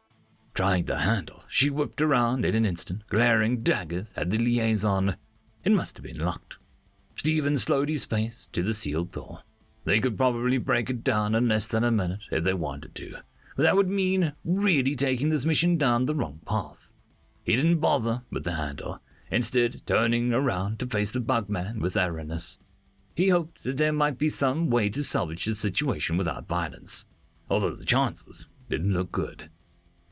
Trying the handle, she whipped around in an instant, glaring daggers at the liaison. It must have been locked. Stephen slowed his pace to the sealed door. They could probably break it down in less than a minute if they wanted to, but that would mean really taking this mission down the wrong path. He didn't bother with the handle, instead turning around to face the bugman with Aranis. He hoped that there might be some way to salvage the situation without violence, although the chances didn't look good.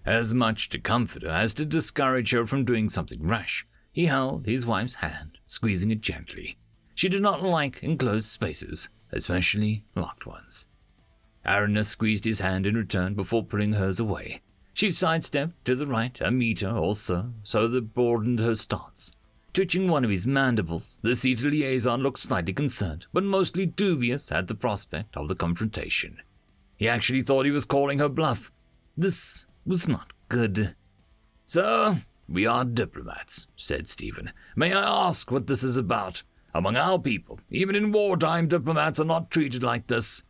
As much to comfort her as to discourage her from doing something rash, he held his wife's hand, squeezing it gently. She did not like enclosed spaces, especially locked ones. Aranis squeezed his hand in return before pulling hers away. She sidestepped to the right a meter or so, so that broadened her stance, Twitching one of his mandibles, the seated liaison looked slightly concerned, but mostly dubious at the prospect of the confrontation. He actually thought he was calling her bluff. This was not good. Sir, we are diplomats, said Stephen. May I ask what this is about? Among our people, even in wartime, diplomats are not treated like this.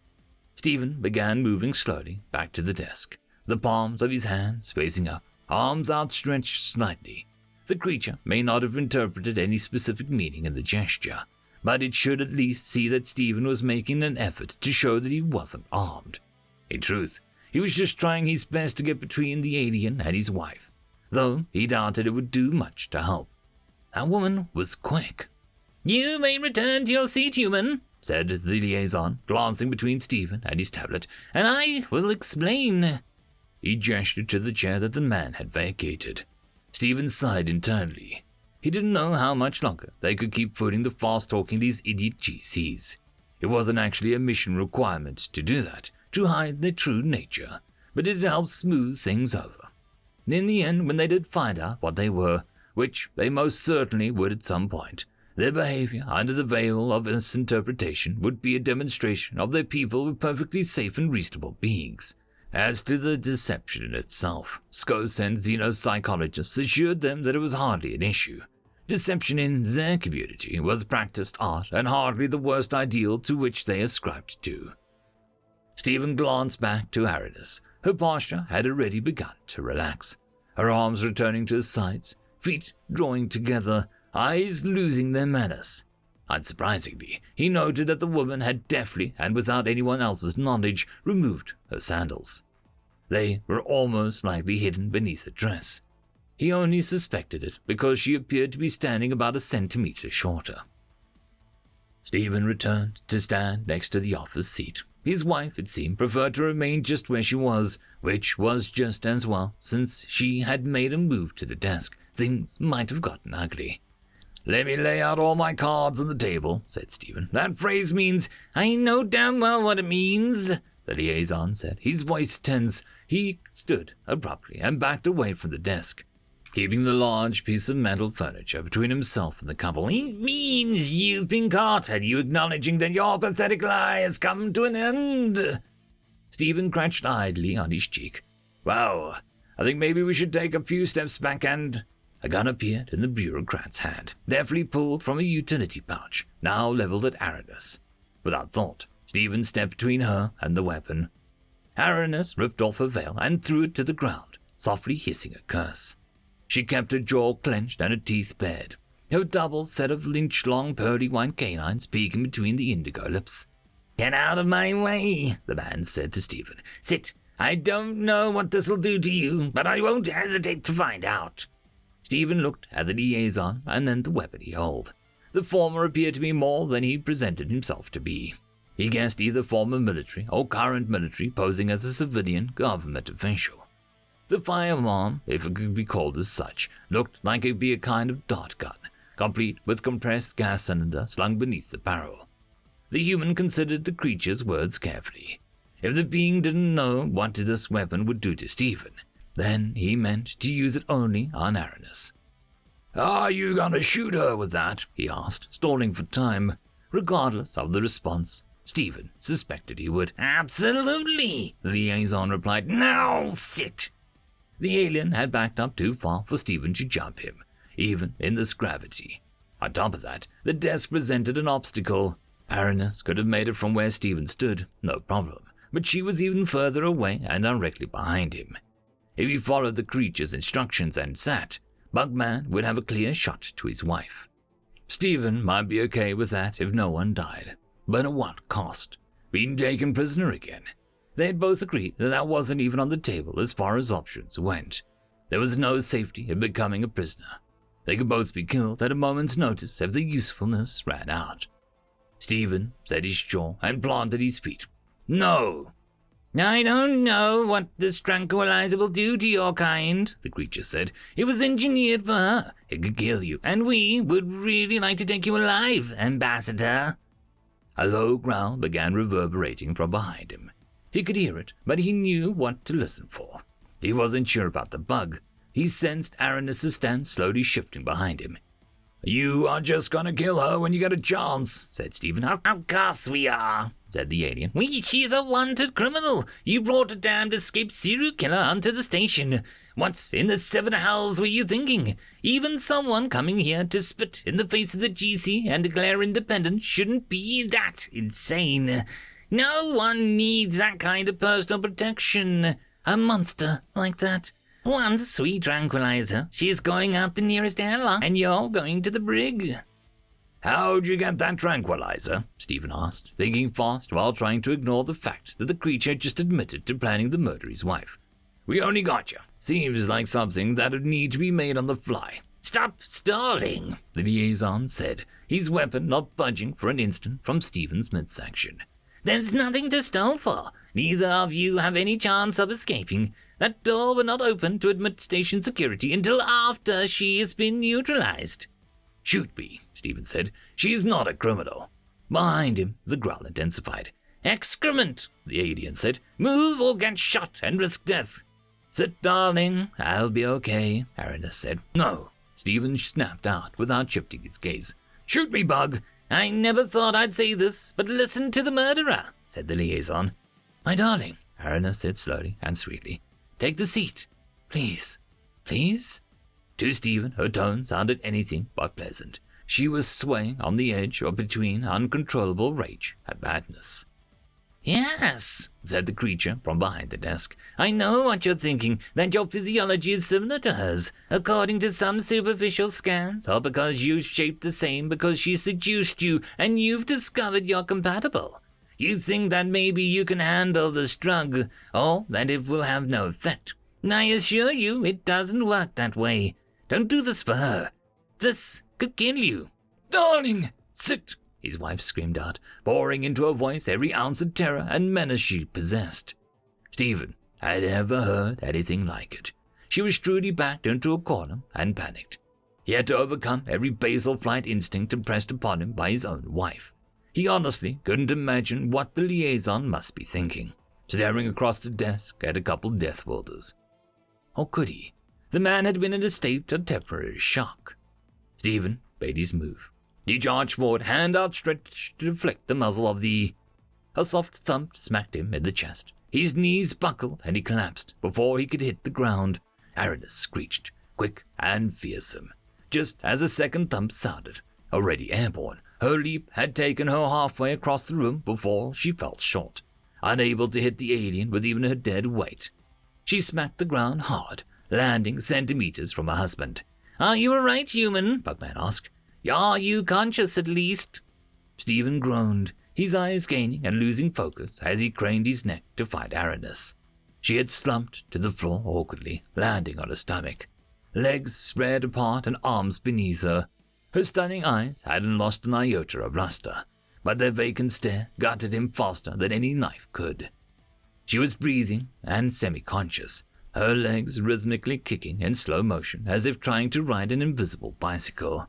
Stephen began moving slowly back to the desk, the palms of his hands facing up, arms outstretched slightly. The creature may not have interpreted any specific meaning in the gesture, but it should at least see that Stephen was making an effort to show that he wasn't armed. In truth, He was just trying his best to get between the alien and his wife, though he doubted it would do much to help. That woman was quick. You may return to your seat, human, said the liaison, glancing between Stephen and his tablet, and I will explain. He gestured to the chair that the man had vacated. Stephen sighed internally. He didn't know how much longer they could keep putting the fast talking these idiot GCs. It wasn't actually a mission requirement to do that, to hide their true nature, but it helped smooth things over. In the end, when they did find out what they were, which they most certainly would at some point, their behavior under the veil of misinterpretation would be a demonstration of their people were perfectly safe and reasonable beings. As to the deception itself, Skos and xenopsychologists assured them that it was hardly an issue. Deception in their community was practiced art and hardly the worst ideal to which they ascribed to. Stephen glanced back to Aranis. Her posture had already begun to relax, her arms returning to her sides, feet drawing together, eyes losing their menace. Unsurprisingly, he noted that the woman had deftly and without anyone else's knowledge removed her sandals. They were almost likely hidden beneath a dress. He only suspected it because she appeared to be standing about a centimeter shorter. Stephen returned to stand next to the office seat. His wife, it seemed, preferred to remain just where she was, which was just as well, since she had made a move to the desk. Things might have gotten ugly. Let me lay out all my cards on the table, said Stephen. That phrase means, I know damn well what it means, the liaison said, his voice tense. He stood abruptly and backed away from the desk keeping the large piece of metal furniture between himself and the couple. It means you've been caught, and you acknowledging that your pathetic lie has come to an end. Stephen crouched idly on his cheek. Well, I think maybe we should take a few steps back and. A gun appeared in the bureaucrat's hand, deftly pulled from a utility pouch, now leveled at Aranis. Without thought, Stephen stepped between her and the weapon. Aranis ripped off her veil and threw it to the ground, softly hissing a curse. She kept her jaw clenched and her teeth bared, her double set of lynch long pearly white canines peeking between the indigo lips. Get out of my way, the man said to Stephen. Sit. I don't know what this'll do to you, but I won't hesitate to find out. Stephen looked at the liaison and then the weapon he held. The former appeared to be more than he presented himself to be. He guessed either former military or current military posing as a civilian government official. The firearm, if it could be called as such, looked like it'd be a kind of dart gun, complete with compressed gas cylinder slung beneath the barrel. The human considered the creature's words carefully. If the being didn't know what this weapon would do to Stephen, then he meant to use it only on Aranis. Are you gonna shoot her with that? he asked, stalling for time. Regardless of the response, Stephen suspected he would. Absolutely, the liaison replied. Now sit. The alien had backed up too far for Stephen to jump him, even in this gravity. On top of that, the desk presented an obstacle. Aranis could have made it from where Stephen stood, no problem, but she was even further away and directly behind him. If he followed the creature's instructions and sat, Bugman would have a clear shot to his wife. Stephen might be okay with that if no one died, but at what cost? Being taken prisoner again? They had both agreed that that wasn't even on the table as far as options went. There was no safety in becoming a prisoner. They could both be killed at a moment's notice if their usefulness ran out. Stephen set his jaw and planted his feet. No! I don't know what this tranquilizer will do to your kind, the creature said. It was engineered for her. It could kill you, and we would really like to take you alive, Ambassador. A low growl began reverberating from behind him. He could hear it, but he knew what to listen for. He wasn't sure about the bug. He sensed Aranis's stance slowly shifting behind him. You are just gonna kill her when you get a chance, said Stephen. Of course we are, said the alien. We, she's a wanted criminal. You brought a damned escaped serial killer onto the station. What in the seven hells were you thinking? Even someone coming here to spit in the face of the GC and declare independence shouldn't be that insane. No one needs that kind of personal protection. A monster like that. One sweet tranquilizer. She's going out the nearest airlock, and you're going to the brig. How'd you get that tranquilizer? Stephen asked, thinking fast while trying to ignore the fact that the creature had just admitted to planning the murder of his wife. We only got you. Seems like something that'd need to be made on the fly. Stop stalling, the liaison said, his weapon not budging for an instant from Stephen's midsection. There's nothing to stall for. Neither of you have any chance of escaping. That door will not open to admit station security until after she has been neutralized. Shoot me, Stephen said. She's not a criminal. Behind him, the growl intensified. Excrement, the alien said. Move or get shot and risk death. Sit, darling. I'll be okay, Aranis said. No, Stephen snapped out without shifting his gaze. Shoot me, Bug. I never thought I'd say this, but listen to the murderer, said the liaison. My darling, Aranis said slowly and sweetly. Take the seat. Please. Please? To Stephen, her tone sounded anything but pleasant. She was swaying on the edge of between uncontrollable rage and madness. Yes, said the creature from behind the desk. I know what you're thinking, that your physiology is similar to hers, according to some superficial scans, or because you shaped the same because she seduced you and you've discovered you're compatible. You think that maybe you can handle this drug, or that it will have no effect. I assure you, it doesn't work that way. Don't do this for her. This could kill you. Darling, sit, his wife screamed out, pouring into her voice every ounce of terror and menace she possessed. Stephen had never heard anything like it. She was truly backed into a corner and panicked. He had to overcome every basal flight instinct impressed upon him by his own wife. He honestly couldn't imagine what the liaison must be thinking, staring across the desk at a couple Death Worlders. Or could he? The man had been in a state of temporary shock. Stephen made his move. He charged forward, hand outstretched to deflect the muzzle of the. A soft thump smacked him in the chest. His knees buckled and he collapsed before he could hit the ground. Aranis screeched, quick and fearsome, just as a second thump sounded. Already airborne, her leap had taken her halfway across the room before she fell short, unable to hit the alien with even her dead weight. She smacked the ground hard, landing centimeters from her husband. Are you all right, human? Bugman asked. Are you conscious at least? Stephen groaned, his eyes gaining and losing focus as he craned his neck to find Aranis. She had slumped to the floor awkwardly, landing on her stomach, legs spread apart and arms beneath her. Her stunning eyes hadn't lost an iota of luster, but their vacant stare gutted him faster than any knife could. She was breathing and semi conscious, her legs rhythmically kicking in slow motion as if trying to ride an invisible bicycle.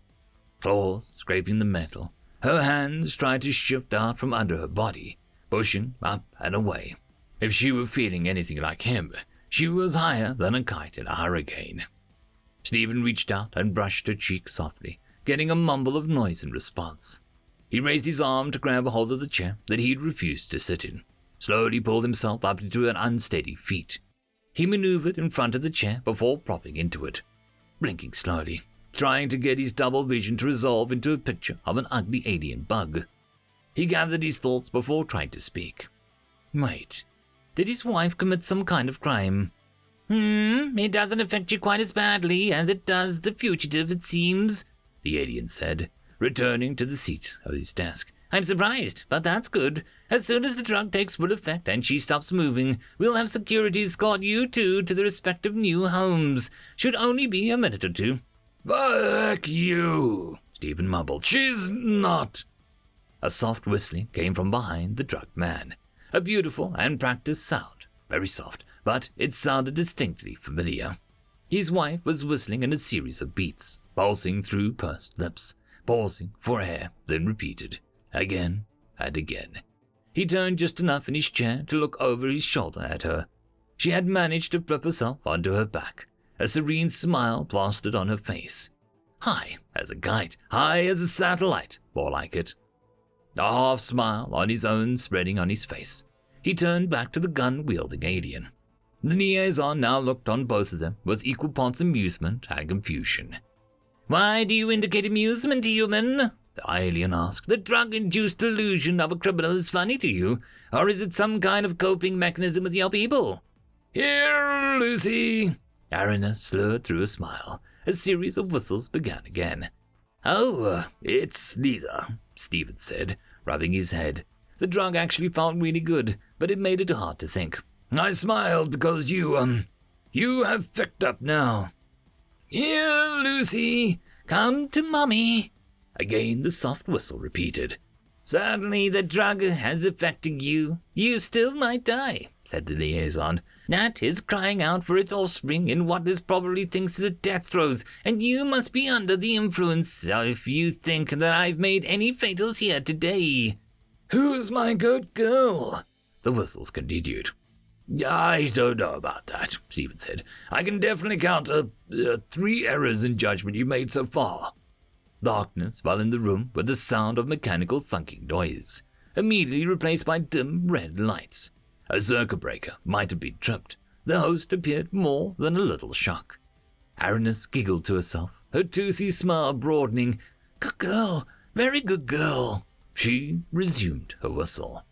Claws scraping the metal, her hands tried to shift out from under her body, pushing up and away. If she were feeling anything like him, she was higher than a kite in a hurricane. Stephen reached out and brushed her cheek softly, getting a mumble of noise in response. He raised his arm to grab a hold of the chair that he'd refused to sit in, slowly pulled himself up into an unsteady feet, he maneuvered in front of the chair before propping into it, blinking slowly, trying to get his double vision to resolve into a picture of an ugly alien bug. He gathered his thoughts before trying to speak. Wait, did his wife commit some kind of crime? Hmm, it doesn't affect you quite as badly as it does the fugitive, it seems, the alien said, returning to the seat of his desk. I'm surprised, but that's good. As soon as the drug takes full effect and she stops moving, we'll have security escort you two to the respective new homes. Should only be a minute or two. Fuck you, Stephen mumbled. She's not. A soft whistling came from behind the drugged man. A beautiful and practiced sound. Very soft, but it sounded distinctly familiar. His wife was whistling in a series of beats, pulsing through pursed lips, pausing for air, then repeated again and again. He turned just enough in his chair to look over his shoulder at her. She had managed to flip herself onto her back, a serene smile plastered on her face. High as a kite, high as a satellite, more like it. A half smile on his own spreading on his face. He turned back to the gun wielding alien. The liaison now looked on both of them with equal parts amusement and confusion. Why do you indicate amusement, human? The alien asked. The drug induced delusion of a criminal is funny to you, or is it some kind of coping mechanism with your people? Here, Lucy. Aranis slurred through a smile. A series of whistles began again. Oh, it's neither, Stephen said, rubbing his head. The drug actually felt really good, but it made it hard to think. I smiled because you, um, you have picked up now. Here, Lucy, come to mummy. Again the soft whistle repeated. Certainly the drug has affected you. You still might die, said the liaison. Nat is crying out for its offspring in what is probably thinks is a death throes, and you must be under the influence if you think that I've made any fatals here today. Who's my good girl? The whistles continued. I don't know about that, Stephen said. I can definitely count uh, uh, three errors in judgment you made so far. Darkness fell in the room with the sound of mechanical thunking noise, immediately replaced by dim red lights. A circuit breaker might have been tripped. The host appeared more than a little shocked. Aranis giggled to herself, her toothy smile broadening. Good girl, very good girl. She resumed her whistle.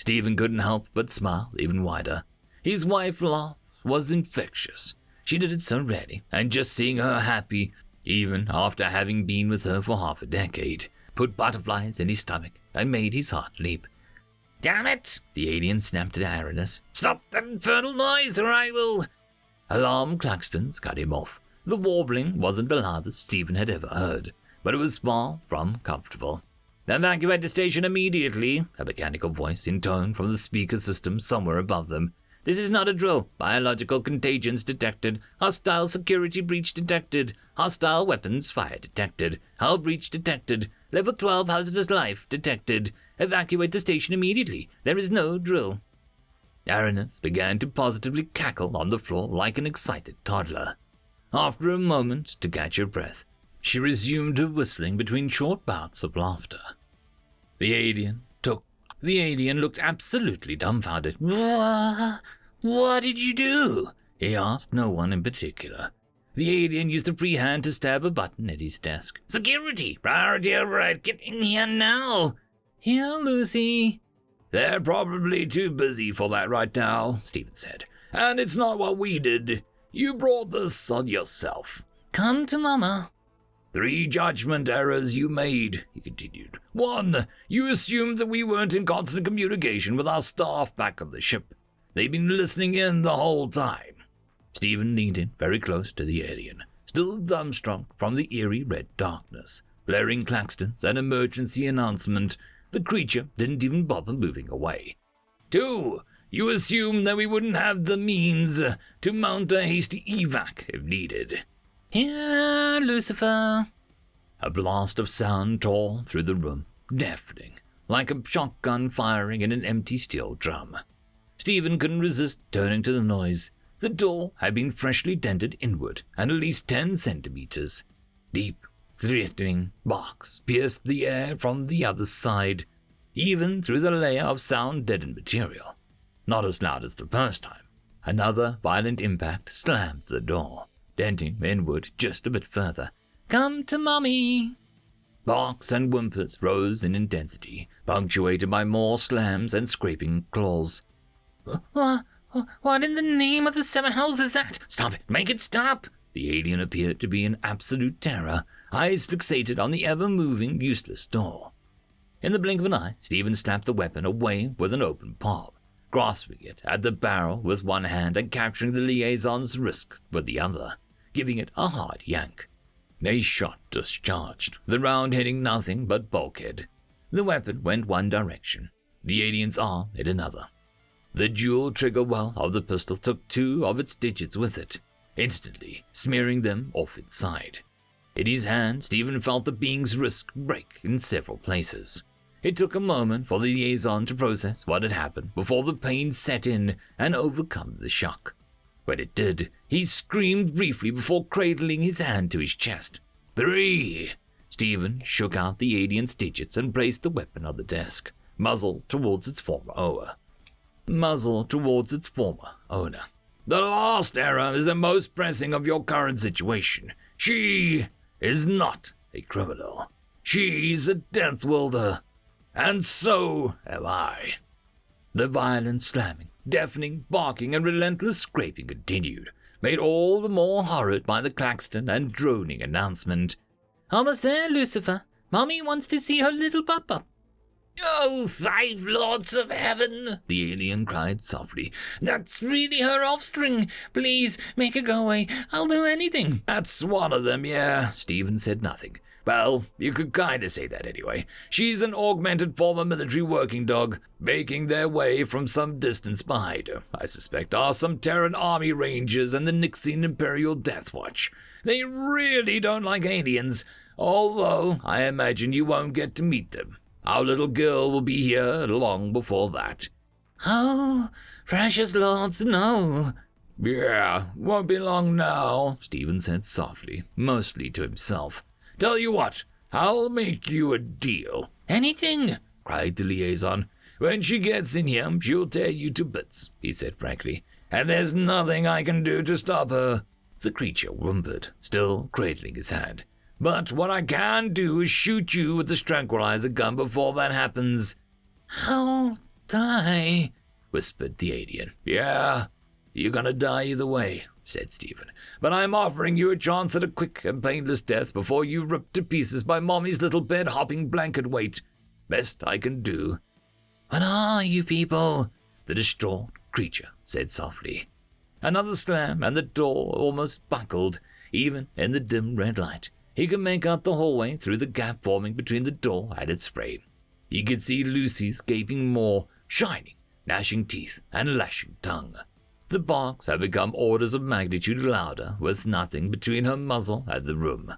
Stephen couldn't help but smile even wider. His wife's laugh was infectious. She did it so readily, and just seeing her happy even after having been with her for half a decade, put butterflies in his stomach and made his heart leap. Damn it! The alien snapped at Aranis. Stop that infernal noise, or I will. Alarm claxtons cut him off. The warbling wasn't the loudest Stephen had ever heard, but it was far from comfortable. Evacuate the station immediately, a mechanical voice intoned from the speaker system somewhere above them. This is not a drill. Biological contagions detected. Hostile security breach detected. Hostile weapons fire detected. Hull breach detected. Level 12 hazardous life detected. Evacuate the station immediately. There is no drill. Aranis began to positively cackle on the floor like an excited toddler. After a moment to catch her breath, she resumed her whistling between short bouts of laughter. The alien took. The alien looked absolutely dumbfounded. What did you do? He asked no one in particular. The alien used a free hand to stab a button at his desk. Security! Priority override! Get in here now! Here, Lucy. They're probably too busy for that right now, Stephen said. And it's not what we did. You brought this on yourself. Come to Mama. Three judgment errors you made, he continued. One, you assumed that we weren't in constant communication with our staff back on the ship. They've been listening in the whole time. Stephen leaned in very close to the alien, still dumbstruck from the eerie red darkness. Blaring claxtons, an emergency announcement. The creature didn't even bother moving away. Two, you assumed that we wouldn't have the means to mount a hasty evac if needed. Here, Lucifer. A blast of sound tore through the room, deafening, like a shotgun firing in an empty steel drum. Stephen couldn't resist turning to the noise. The door had been freshly dented inward and at least ten centimeters. Deep, threatening barks pierced the air from the other side, even through the layer of sound deadened material. Not as loud as the first time. Another violent impact slammed the door, denting inward just a bit further. Come to mummy! Barks and whimpers rose in intensity, punctuated by more slams and scraping claws. What, what in the name of the seven hells is that? Stop it! Make it stop! The alien appeared to be in absolute terror, eyes fixated on the ever moving, useless door. In the blink of an eye, Stephen slapped the weapon away with an open palm, grasping it at the barrel with one hand and capturing the liaison's wrist with the other, giving it a hard yank. A shot discharged, the round hitting nothing but bulkhead. The weapon went one direction, the alien's arm hit another. The dual trigger well of the pistol took two of its digits with it, instantly smearing them off its side. In his hand, Stephen felt the being's wrist break in several places. It took a moment for the liaison to process what had happened before the pain set in and overcome the shock. When it did, he screamed briefly before cradling his hand to his chest. Three! Stephen shook out the alien's digits and placed the weapon on the desk, muzzle towards its former owner muzzle towards its former owner. The last error is the most pressing of your current situation. She is not a criminal. She's a Death Worlder. And so am I. The violent slamming, deafening barking, and relentless scraping continued, made all the more horrid by the claxton and droning announcement. Almost there, Lucifer. Mommy wants to see her little papa. Oh, five lords of heaven! the alien cried softly. That's really her offspring. Please, make her go away. I'll do anything. That's one of them, yeah. Stephen said nothing. Well, you could kinda say that anyway. She's an augmented form of military working dog, making their way from some distance behind her. I suspect are some Terran army rangers and the Nixian Imperial Death Watch. They really don't like aliens, although I imagine you won't get to meet them. Our little girl will be here long before that. Oh, precious lords, no. Yeah, won't be long now, Stephen said softly, mostly to himself. Tell you what, I'll make you a deal. Anything, cried the liaison. When she gets in here, she'll tear you to bits, he said frankly. And there's nothing I can do to stop her. The creature whimpered, still cradling his hand. But what I can do is shoot you with the tranquilizer gun before that happens. I'll die, whispered the alien. Yeah, you're gonna die either way, said Stephen. But I'm offering you a chance at a quick and painless death before you ripped to pieces by Mommy's little bed hopping blanket weight. Best I can do. What are ah, you people? The distraught creature said softly. Another slam, and the door almost buckled, even in the dim red light. He could make out the hallway through the gap forming between the door and its frame. He could see Lucy's gaping maw, shining, gnashing teeth, and lashing tongue. The barks had become orders of magnitude louder, with nothing between her muzzle and the room.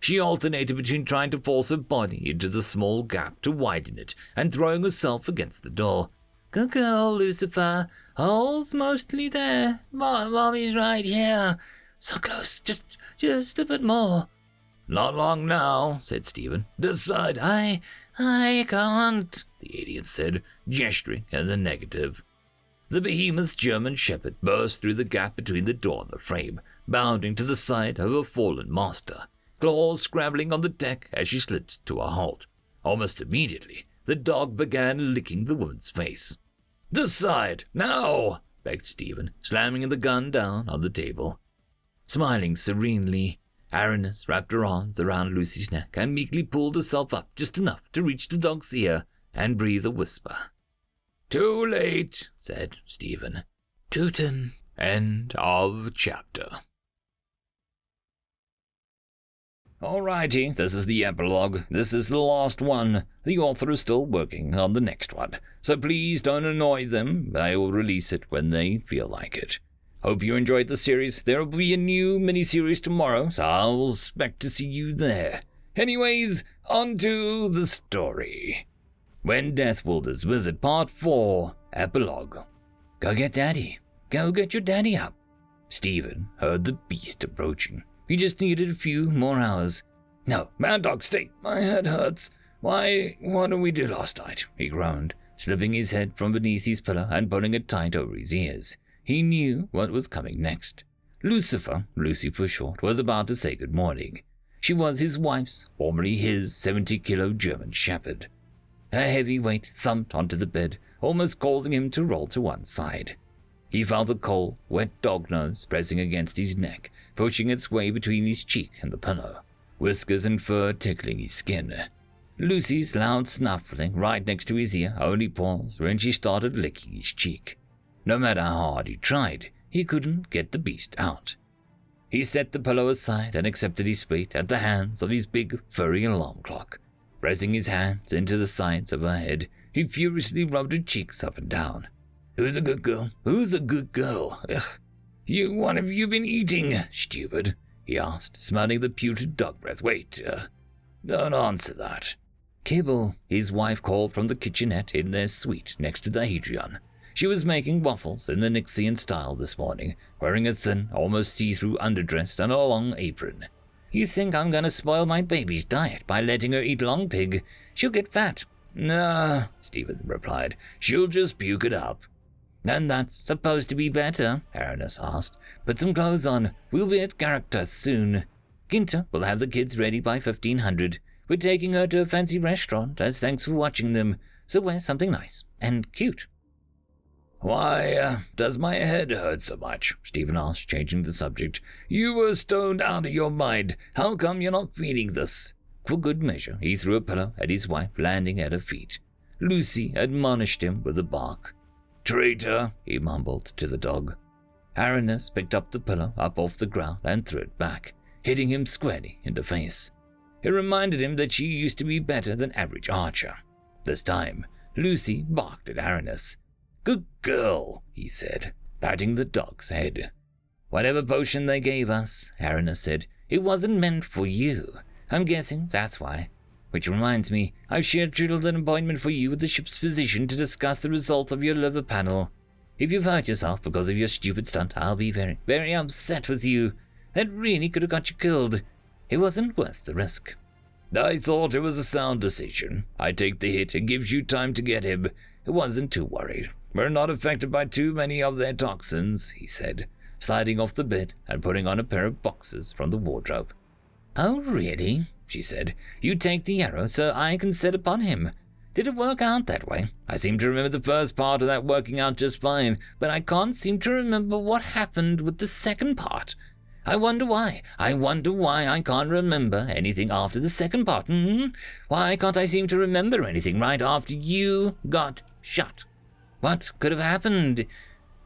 She alternated between trying to force her body into the small gap to widen it and throwing herself against the door. Good girl, Lucifer. Hole's mostly there. Mommy's right here. So close. Just, just a bit more. Not long now, said Stephen. Decide. I, I can't, the idiot said, gesturing in the negative. The behemoth's German shepherd burst through the gap between the door and the frame, bounding to the side of her fallen master, claws scrabbling on the deck as she slid to a halt. Almost immediately, the dog began licking the woman's face. Decide, now, begged Stephen, slamming the gun down on the table. Smiling serenely, Aranis wrapped her arms around Lucy's neck and meekly pulled herself up just enough to reach the dog's ear and breathe a whisper. Too late, said Stephen. Tootin. End of chapter. Alrighty, this is the epilogue. This is the last one. The author is still working on the next one, so please don't annoy them. They will release it when they feel like it. Hope you enjoyed the series. There will be a new miniseries tomorrow, so I'll expect to see you there. Anyways, on to the story. When Death Worlders Visit Part 4, Epilogue. Go get Daddy. Go get your daddy up. Stephen heard the beast approaching. He just needed a few more hours. No, Mad Dog, stay. My head hurts. Why, what did we do last night? He groaned, slipping his head from beneath his pillow and pulling it tight over his ears. He knew what was coming next. Lucifer, Lucy for short, was about to say good morning. She was his wife's, formerly his 70 kilo German shepherd. Her heavy weight thumped onto the bed, almost causing him to roll to one side. He felt the cold, wet dog nose pressing against his neck, pushing its way between his cheek and the pillow, whiskers and fur tickling his skin. Lucy's loud snuffling right next to his ear only paused when she started licking his cheek. No matter how hard he tried, he couldn't get the beast out. He set the pillow aside and accepted his fate at the hands of his big, furry alarm clock. Pressing his hands into the sides of her head, he furiously rubbed her cheeks up and down. Who's a good girl? Who's a good girl? Ugh. You, what have you been eating, stupid? he asked, smelling the putrid dog breath. Wait, uh, don't answer that. Kibble, his wife called from the kitchenette in their suite next to the Hadrian. She was making waffles in the Nixian style this morning, wearing a thin, almost see-through underdress and a long apron. You think I'm to spoil my baby's diet by letting her eat long pig? She'll get fat. Nah, Stephen replied. She'll just puke it up. And that's supposed to be better, Aranis asked. Put some clothes on. We'll be at Character soon. Ginter will have the kids ready by 1500. We're taking her to a fancy restaurant as thanks for watching them, so wear something nice and cute. Why uh, does my head hurt so much? Stephen asked, changing the subject. You were stoned out of your mind. How come you're not feeling this? For good measure, he threw a pillow at his wife, landing at her feet. Lucy admonished him with a bark. Traitor, he mumbled to the dog. Aranis picked up the pillow up off the ground and threw it back, hitting him squarely in the face. It reminded him that she used to be better than average archer. This time, Lucy barked at Aranis. Good girl, he said, patting the dog's head. Whatever potion they gave us, Aranis said, it wasn't meant for you. I'm guessing that's why. Which reminds me, I've scheduled an appointment for you with the ship's physician to discuss the result of your liver panel. If you've hurt yourself because of your stupid stunt, I'll be very, very upset with you. That really could have got you killed. It wasn't worth the risk. I thought it was a sound decision. I take the hit. It gives you time to get him. It wasn't too worried. We're not affected by too many of their toxins, he said, sliding off the bed and putting on a pair of boxes from the wardrobe. Oh, really? she said. You take the arrow so I can set upon him. Did it work out that way? I seem to remember the first part of that working out just fine, but I can't seem to remember what happened with the second part. I wonder why. I wonder why I can't remember anything after the second part. Hmm? Why can't I seem to remember anything right after you got shot? What could have happened?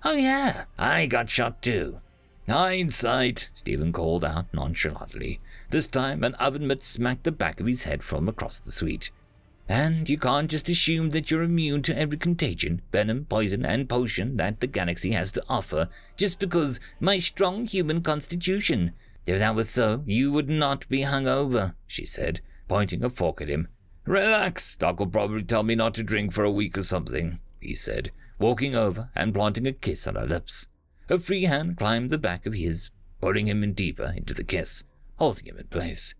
Oh, yeah, I got shot too. Hindsight, Stephen called out nonchalantly. This time, an oven mitt smacked the back of his head from across the suite. And you can't just assume that you're immune to every contagion, venom, poison, and potion that the galaxy has to offer just because my strong human constitution. If that was so, you would not be hung over, she said, pointing a fork at him. Relax, Doc will probably tell me not to drink for a week or something, he said, walking over and planting a kiss on her lips. Her free hand climbed the back of his, pulling him in deeper into the kiss, holding him in place.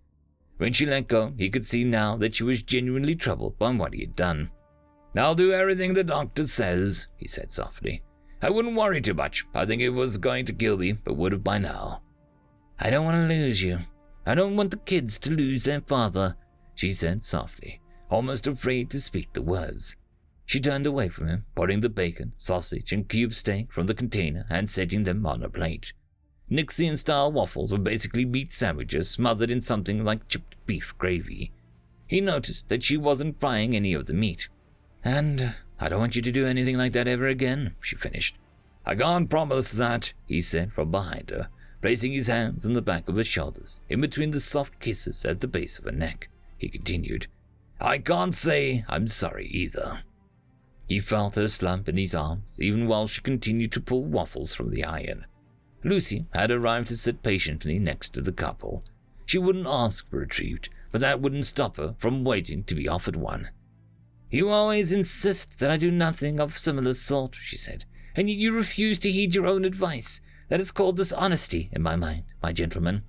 When she let go, he could see now that she was genuinely troubled by what he had done. I'll do everything the doctor says, he said softly. I wouldn't worry too much. I think it was going to kill me, but would have by now. I don't want to lose you. I don't want the kids to lose their father, she said softly, almost afraid to speak the words. She turned away from him, putting the bacon, sausage, and cube steak from the container and setting them on a plate. Nixian style waffles were basically meat sandwiches smothered in something like chipped beef gravy. He noticed that she wasn't frying any of the meat. And I don't want you to do anything like that ever again, she finished. I can't promise that, he said from behind her, placing his hands on the back of her shoulders, in between the soft kisses at the base of her neck. He continued, I can't say I'm sorry either. He felt her slump in his arms, even while she continued to pull waffles from the iron. Lucy had arrived to sit patiently next to the couple. She wouldn't ask for a treat, but that wouldn't stop her from waiting to be offered one. You always insist that I do nothing of similar sort, she said, and yet you refuse to heed your own advice. That is called dishonesty in my mind, my gentleman.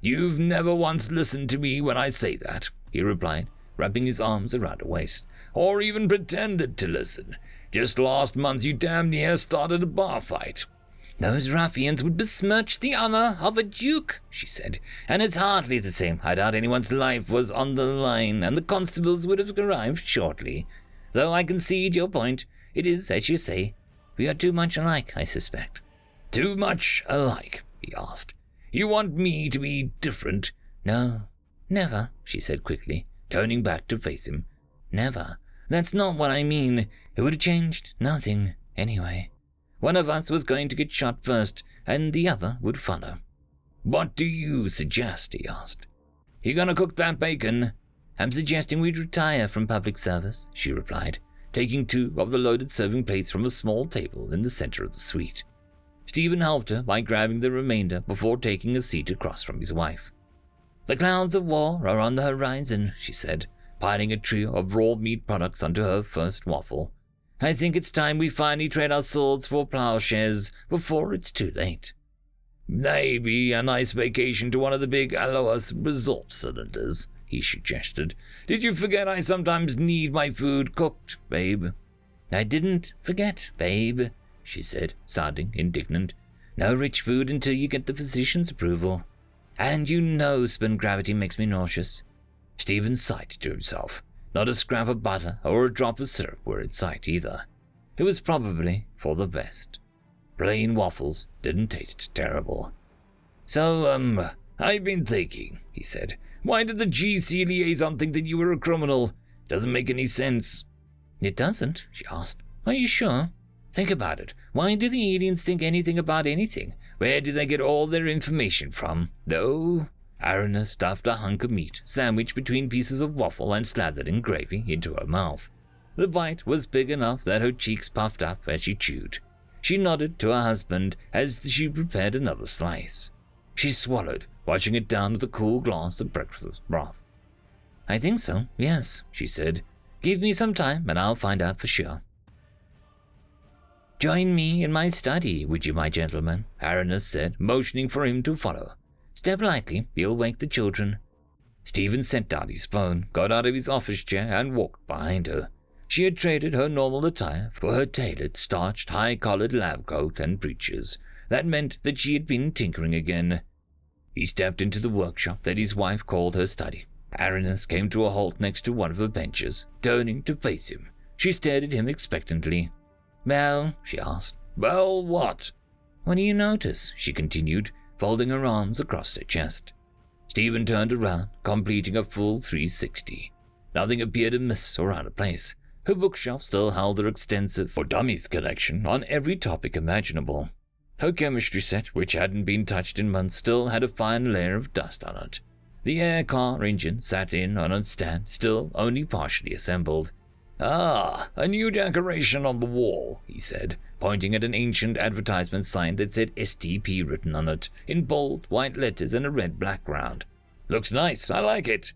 You've never once listened to me when I say that, he replied, wrapping his arms around her waist, or even pretended to listen. Just last month you damn near started a bar fight. Those ruffians would besmirch the honor of a duke, she said, and it's hardly the same. I doubt anyone's life was on the line, and the constables would have arrived shortly. Though I concede your point, it is, as you say, we are too much alike, I suspect. Too much alike? he asked. You want me to be different? No, never, she said quickly, turning back to face him. Never. That's not what I mean. It would have changed nothing, anyway. One of us was going to get shot first, and the other would follow. What do you suggest? he asked. You gonna cook that bacon? I'm suggesting we retire from public service, she replied, taking two of the loaded serving plates from a small table in the center of the suite. Stephen helped her by grabbing the remainder before taking a seat across from his wife. The clouds of war are on the horizon, she said, piling a trio of raw meat products onto her first waffle. I think it's time we finally trade our swords for plowshares before it's too late. Maybe a nice vacation to one of the big Aloath resort cylinders, he suggested. Did you forget I sometimes need my food cooked, babe? I didn't forget, babe, she said, sounding indignant. No rich food until you get the physician's approval. And you know spin gravity makes me nauseous. Stephen sighed to himself. Not a scrap of butter or a drop of syrup were in sight either. it was probably for the best. Plain waffles didn't taste terrible. So, um, I've been thinking, he said. Why did the GC liaison think that you were a criminal? Doesn't make any sense. It doesn't, she asked. Are you sure? Think about it. Why do the aliens think anything about anything? Where do they get all their information from? No. Aranis stuffed a hunk of meat, sandwiched between pieces of waffle and slathered in gravy, into her mouth. The bite was big enough that her cheeks puffed up as she chewed. She nodded to her husband as she prepared another slice. She swallowed, washing it down with a cool glass of breakfast broth. I think so, yes, she said. Give me some time and I'll find out for sure. Join me in my study, would you, my gentleman? Aranis said, motioning for him to follow. Step lightly, you'll wake the children. Stephen sent down his phone, got out of his office chair, and walked behind her. She had traded her normal attire for her tailored, starched, high collared lab coat and breeches. That meant that she had been tinkering again. He stepped into the workshop that his wife called her study. Aranis came to a halt next to one of her benches, turning to face him. She stared at him expectantly. Well, she asked. Well, what? What do you notice? she continued, folding her arms across her chest. Stephen turned around, completing a full 360. Nothing appeared amiss or out of place. Her bookshelf still held her extensive for dummies collection on every topic imaginable. Her chemistry set, which hadn't been touched in months, still had a fine layer of dust on it. The air car engine sat in on a stand, still only partially assembled. Ah, a new decoration on the wall, he said, pointing at an ancient advertisement sign that said STP written on it, in bold white letters and a red background. Looks nice, I like it.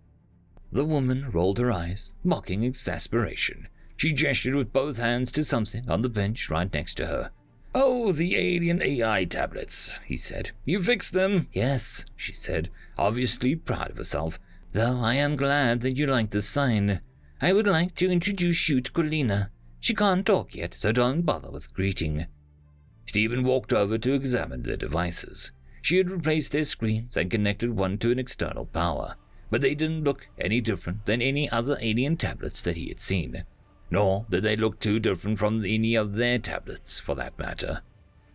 The woman rolled her eyes, mocking exasperation. She gestured with both hands to something on the bench right next to her. Oh, the alien AI tablets, he said. You fixed them? Yes, she said, obviously proud of herself. Though I am glad that you like the sign. I would like to introduce you to Quilina. She can't talk yet, so don't bother with greeting. Stephen walked over to examine the devices. She had replaced their screens and connected one to an external power, but they didn't look any different than any other alien tablets that he had seen. Nor did they look too different from any of their tablets, for that matter.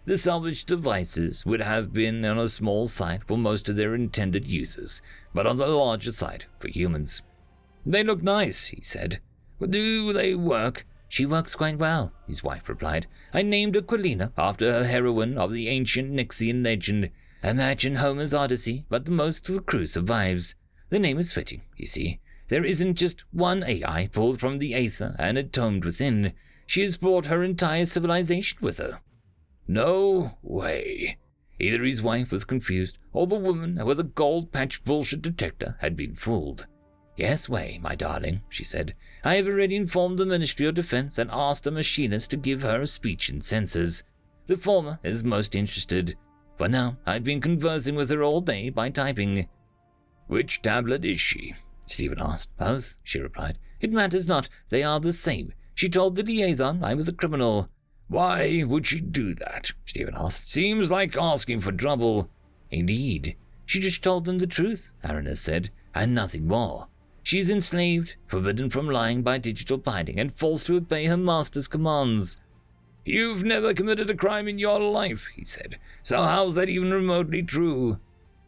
The salvaged devices would have been on a small site for most of their intended users, but on the larger site for humans. They look nice, he said. But do they work? She works quite well, his wife replied. I named Aquilina after her heroine of the ancient Nixian legend. Imagine Homer's Odyssey, but the most of the crew survives. The name is fitting, you see. There isn't just one AI pulled from the Aether and entombed within. She has brought her entire civilization with her. No way. Either his wife was confused, or the woman with a gold patch bullshit detector had been fooled. Yes, Way, my darling, she said. I have already informed the Ministry of Defense and asked a machinist to give her a speech and sensors. The former is most interested. For now, I've been conversing with her all day by typing. Which tablet is she? Stephen asked. Both, she replied. It matters not. They are the same. She told the liaison I was a criminal. Why would she do that? Stephen asked. Seems like asking for trouble. Indeed. She just told them the truth, Aranis said, and nothing more. She is enslaved, forbidden from lying by digital binding, and forced to obey her master's commands. You've never committed a crime in your life, he said. So how's that even remotely true?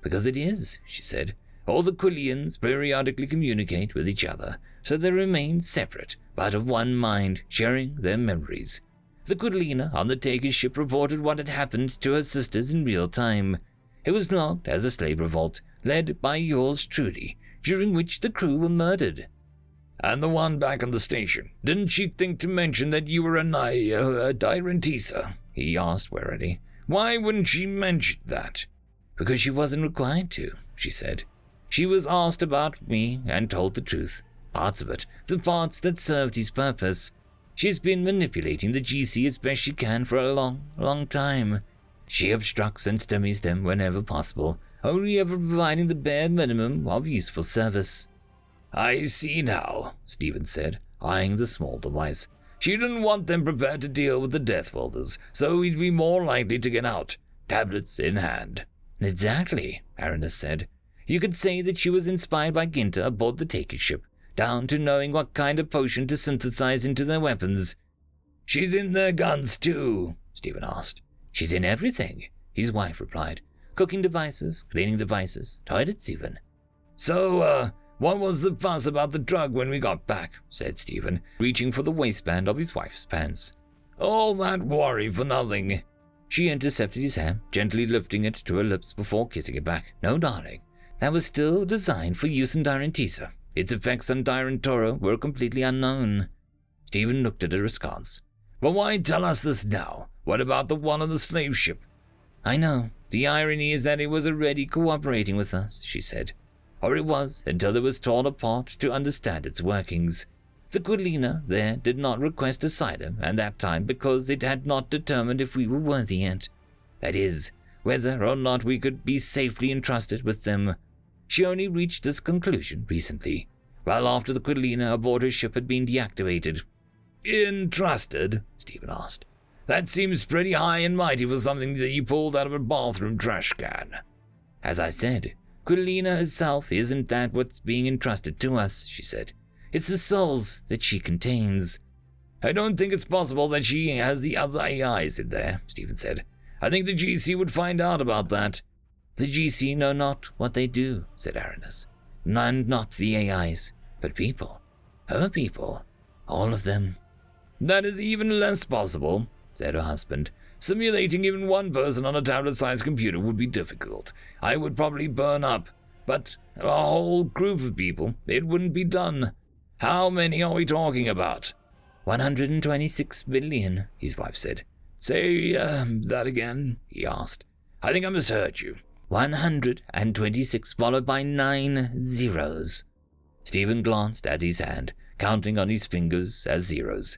Because it is, she said. All the Quilinas periodically communicate with each other, so they remain separate, but of one mind, sharing their memories. The Quilina on the Taker's ship reported what had happened to her sisters in real time. It was logged as a slave revolt, led by yours truly, during which the crew were murdered. And the one back on the station, didn't she think to mention that you were a, Ni- uh, a Dirantisa? He asked warily. Why wouldn't she mention that? Because she wasn't required to, she said. She was asked about me and told the truth. Parts of it, the parts that served his purpose. She's been manipulating the GC as best she can for a long, long time. She obstructs and stymies them whenever possible, only ever providing the bare minimum of useful service. I see now, Stephen said, eyeing the small device. She didn't want them prepared to deal with the Death Worlders, so we'd be more likely to get out, tablets in hand. Exactly, Aranis said. You could say that she was inspired by Ginter aboard the Taker ship, down to knowing what kind of potion to synthesize into their weapons. She's in their guns too? Stephen asked. She's in everything, his wife replied. Cooking devices, cleaning devices, toilets even. So, uh, what was the fuss about the drug when we got back? said Stephen, reaching for the waistband of his wife's pants. All that worry for nothing. She intercepted his hand, gently lifting it to her lips before kissing it back. No, darling. That was still designed for use in Tisa. Its effects on Toro were completely unknown. Stephen looked at her askance. But why tell us this now? What about the one on the slave ship? I know. The irony is that it was already cooperating with us, she said. Or it was until it was torn apart to understand its workings. The Quilina there did not request asylum at that time because it had not determined if we were worthy yet. That is, whether or not we could be safely entrusted with them. She only reached this conclusion recently, well after the Quilina aboard her ship had been deactivated. Entrusted? Stephen asked. That seems pretty high and mighty for something that you pulled out of a bathroom trash can. As I said, Quilina herself isn't that what's being entrusted to us, she said. It's the souls that she contains. I don't think it's possible that she has the other AIs in there, Stephen said. I think the GC would find out about that. The GC know not what they do, said Aranis. None, not the AIs, but people. Her people. All of them. That is even less possible, said her husband. Simulating even one person on a tablet sized computer would be difficult. I would probably burn up. But a whole group of people, it wouldn't be done. How many are we talking about? 126 billion, his wife said. Say uh, that again, he asked. I think I misheard you. 126 followed by nine zeros. Stephen glanced at his hand, counting on his fingers as zeros.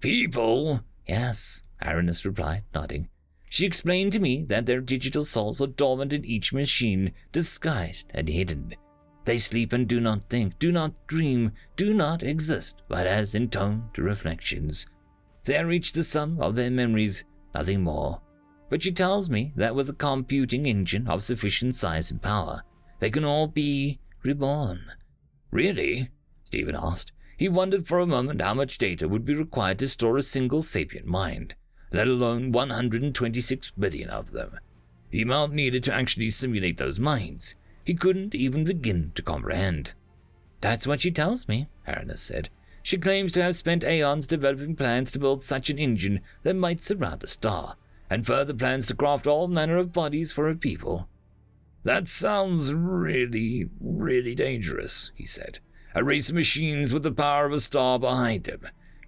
People? Yes, Aranis replied, nodding. She explained to me that their digital souls are dormant in each machine, disguised and hidden. They sleep and do not think, do not dream, do not exist, but as intoned reflections. They reach the sum of their memories, nothing more. But she tells me that with a computing engine of sufficient size and power, they can all be reborn. Really? Stephen asked. He wondered for a moment how much data would be required to store a single sapient mind, let alone 126 billion of them. The amount needed to actually simulate those minds he couldn't even begin to comprehend. That's what she tells me, Aranis said. She claims to have spent aeons developing plans to build such an engine that might surround a star, and further plans to craft all manner of bodies for her people. That sounds really, really dangerous, he said. A race of machines with the power of a star behind them.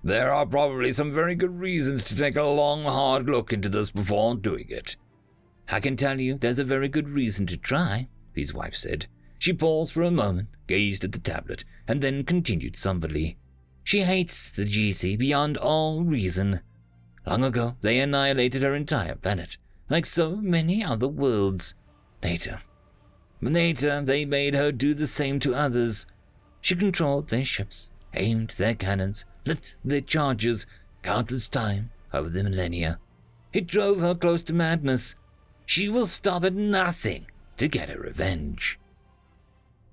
There are probably some very good reasons to take a long, hard look into this before doing it. I can tell you there's a very good reason to try, his wife said. She paused for a moment, gazed at the tablet, and then continued somberly. She hates the GC beyond all reason. Long ago, they annihilated her entire planet, like so many other worlds. Later, later, they made her do the same to others. She controlled their ships, aimed their cannons, their charges countless times over the millennia. It drove her close to madness. She will stop at nothing to get her revenge.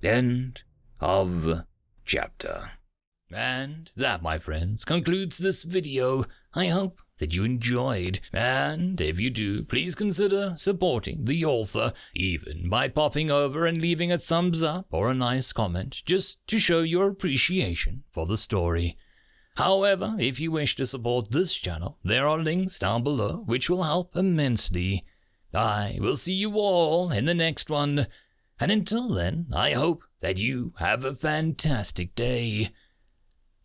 End of chapter. And that, my friends, concludes this video. I hope that you enjoyed, and if you do, please consider supporting the author, even by popping over and leaving a thumbs up or a nice comment, just to show your appreciation for the story. However, if you wish to support this channel, there are links down below which will help immensely. I will see you all in the next one. And until then, I hope that you have a fantastic day.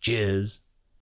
Cheers.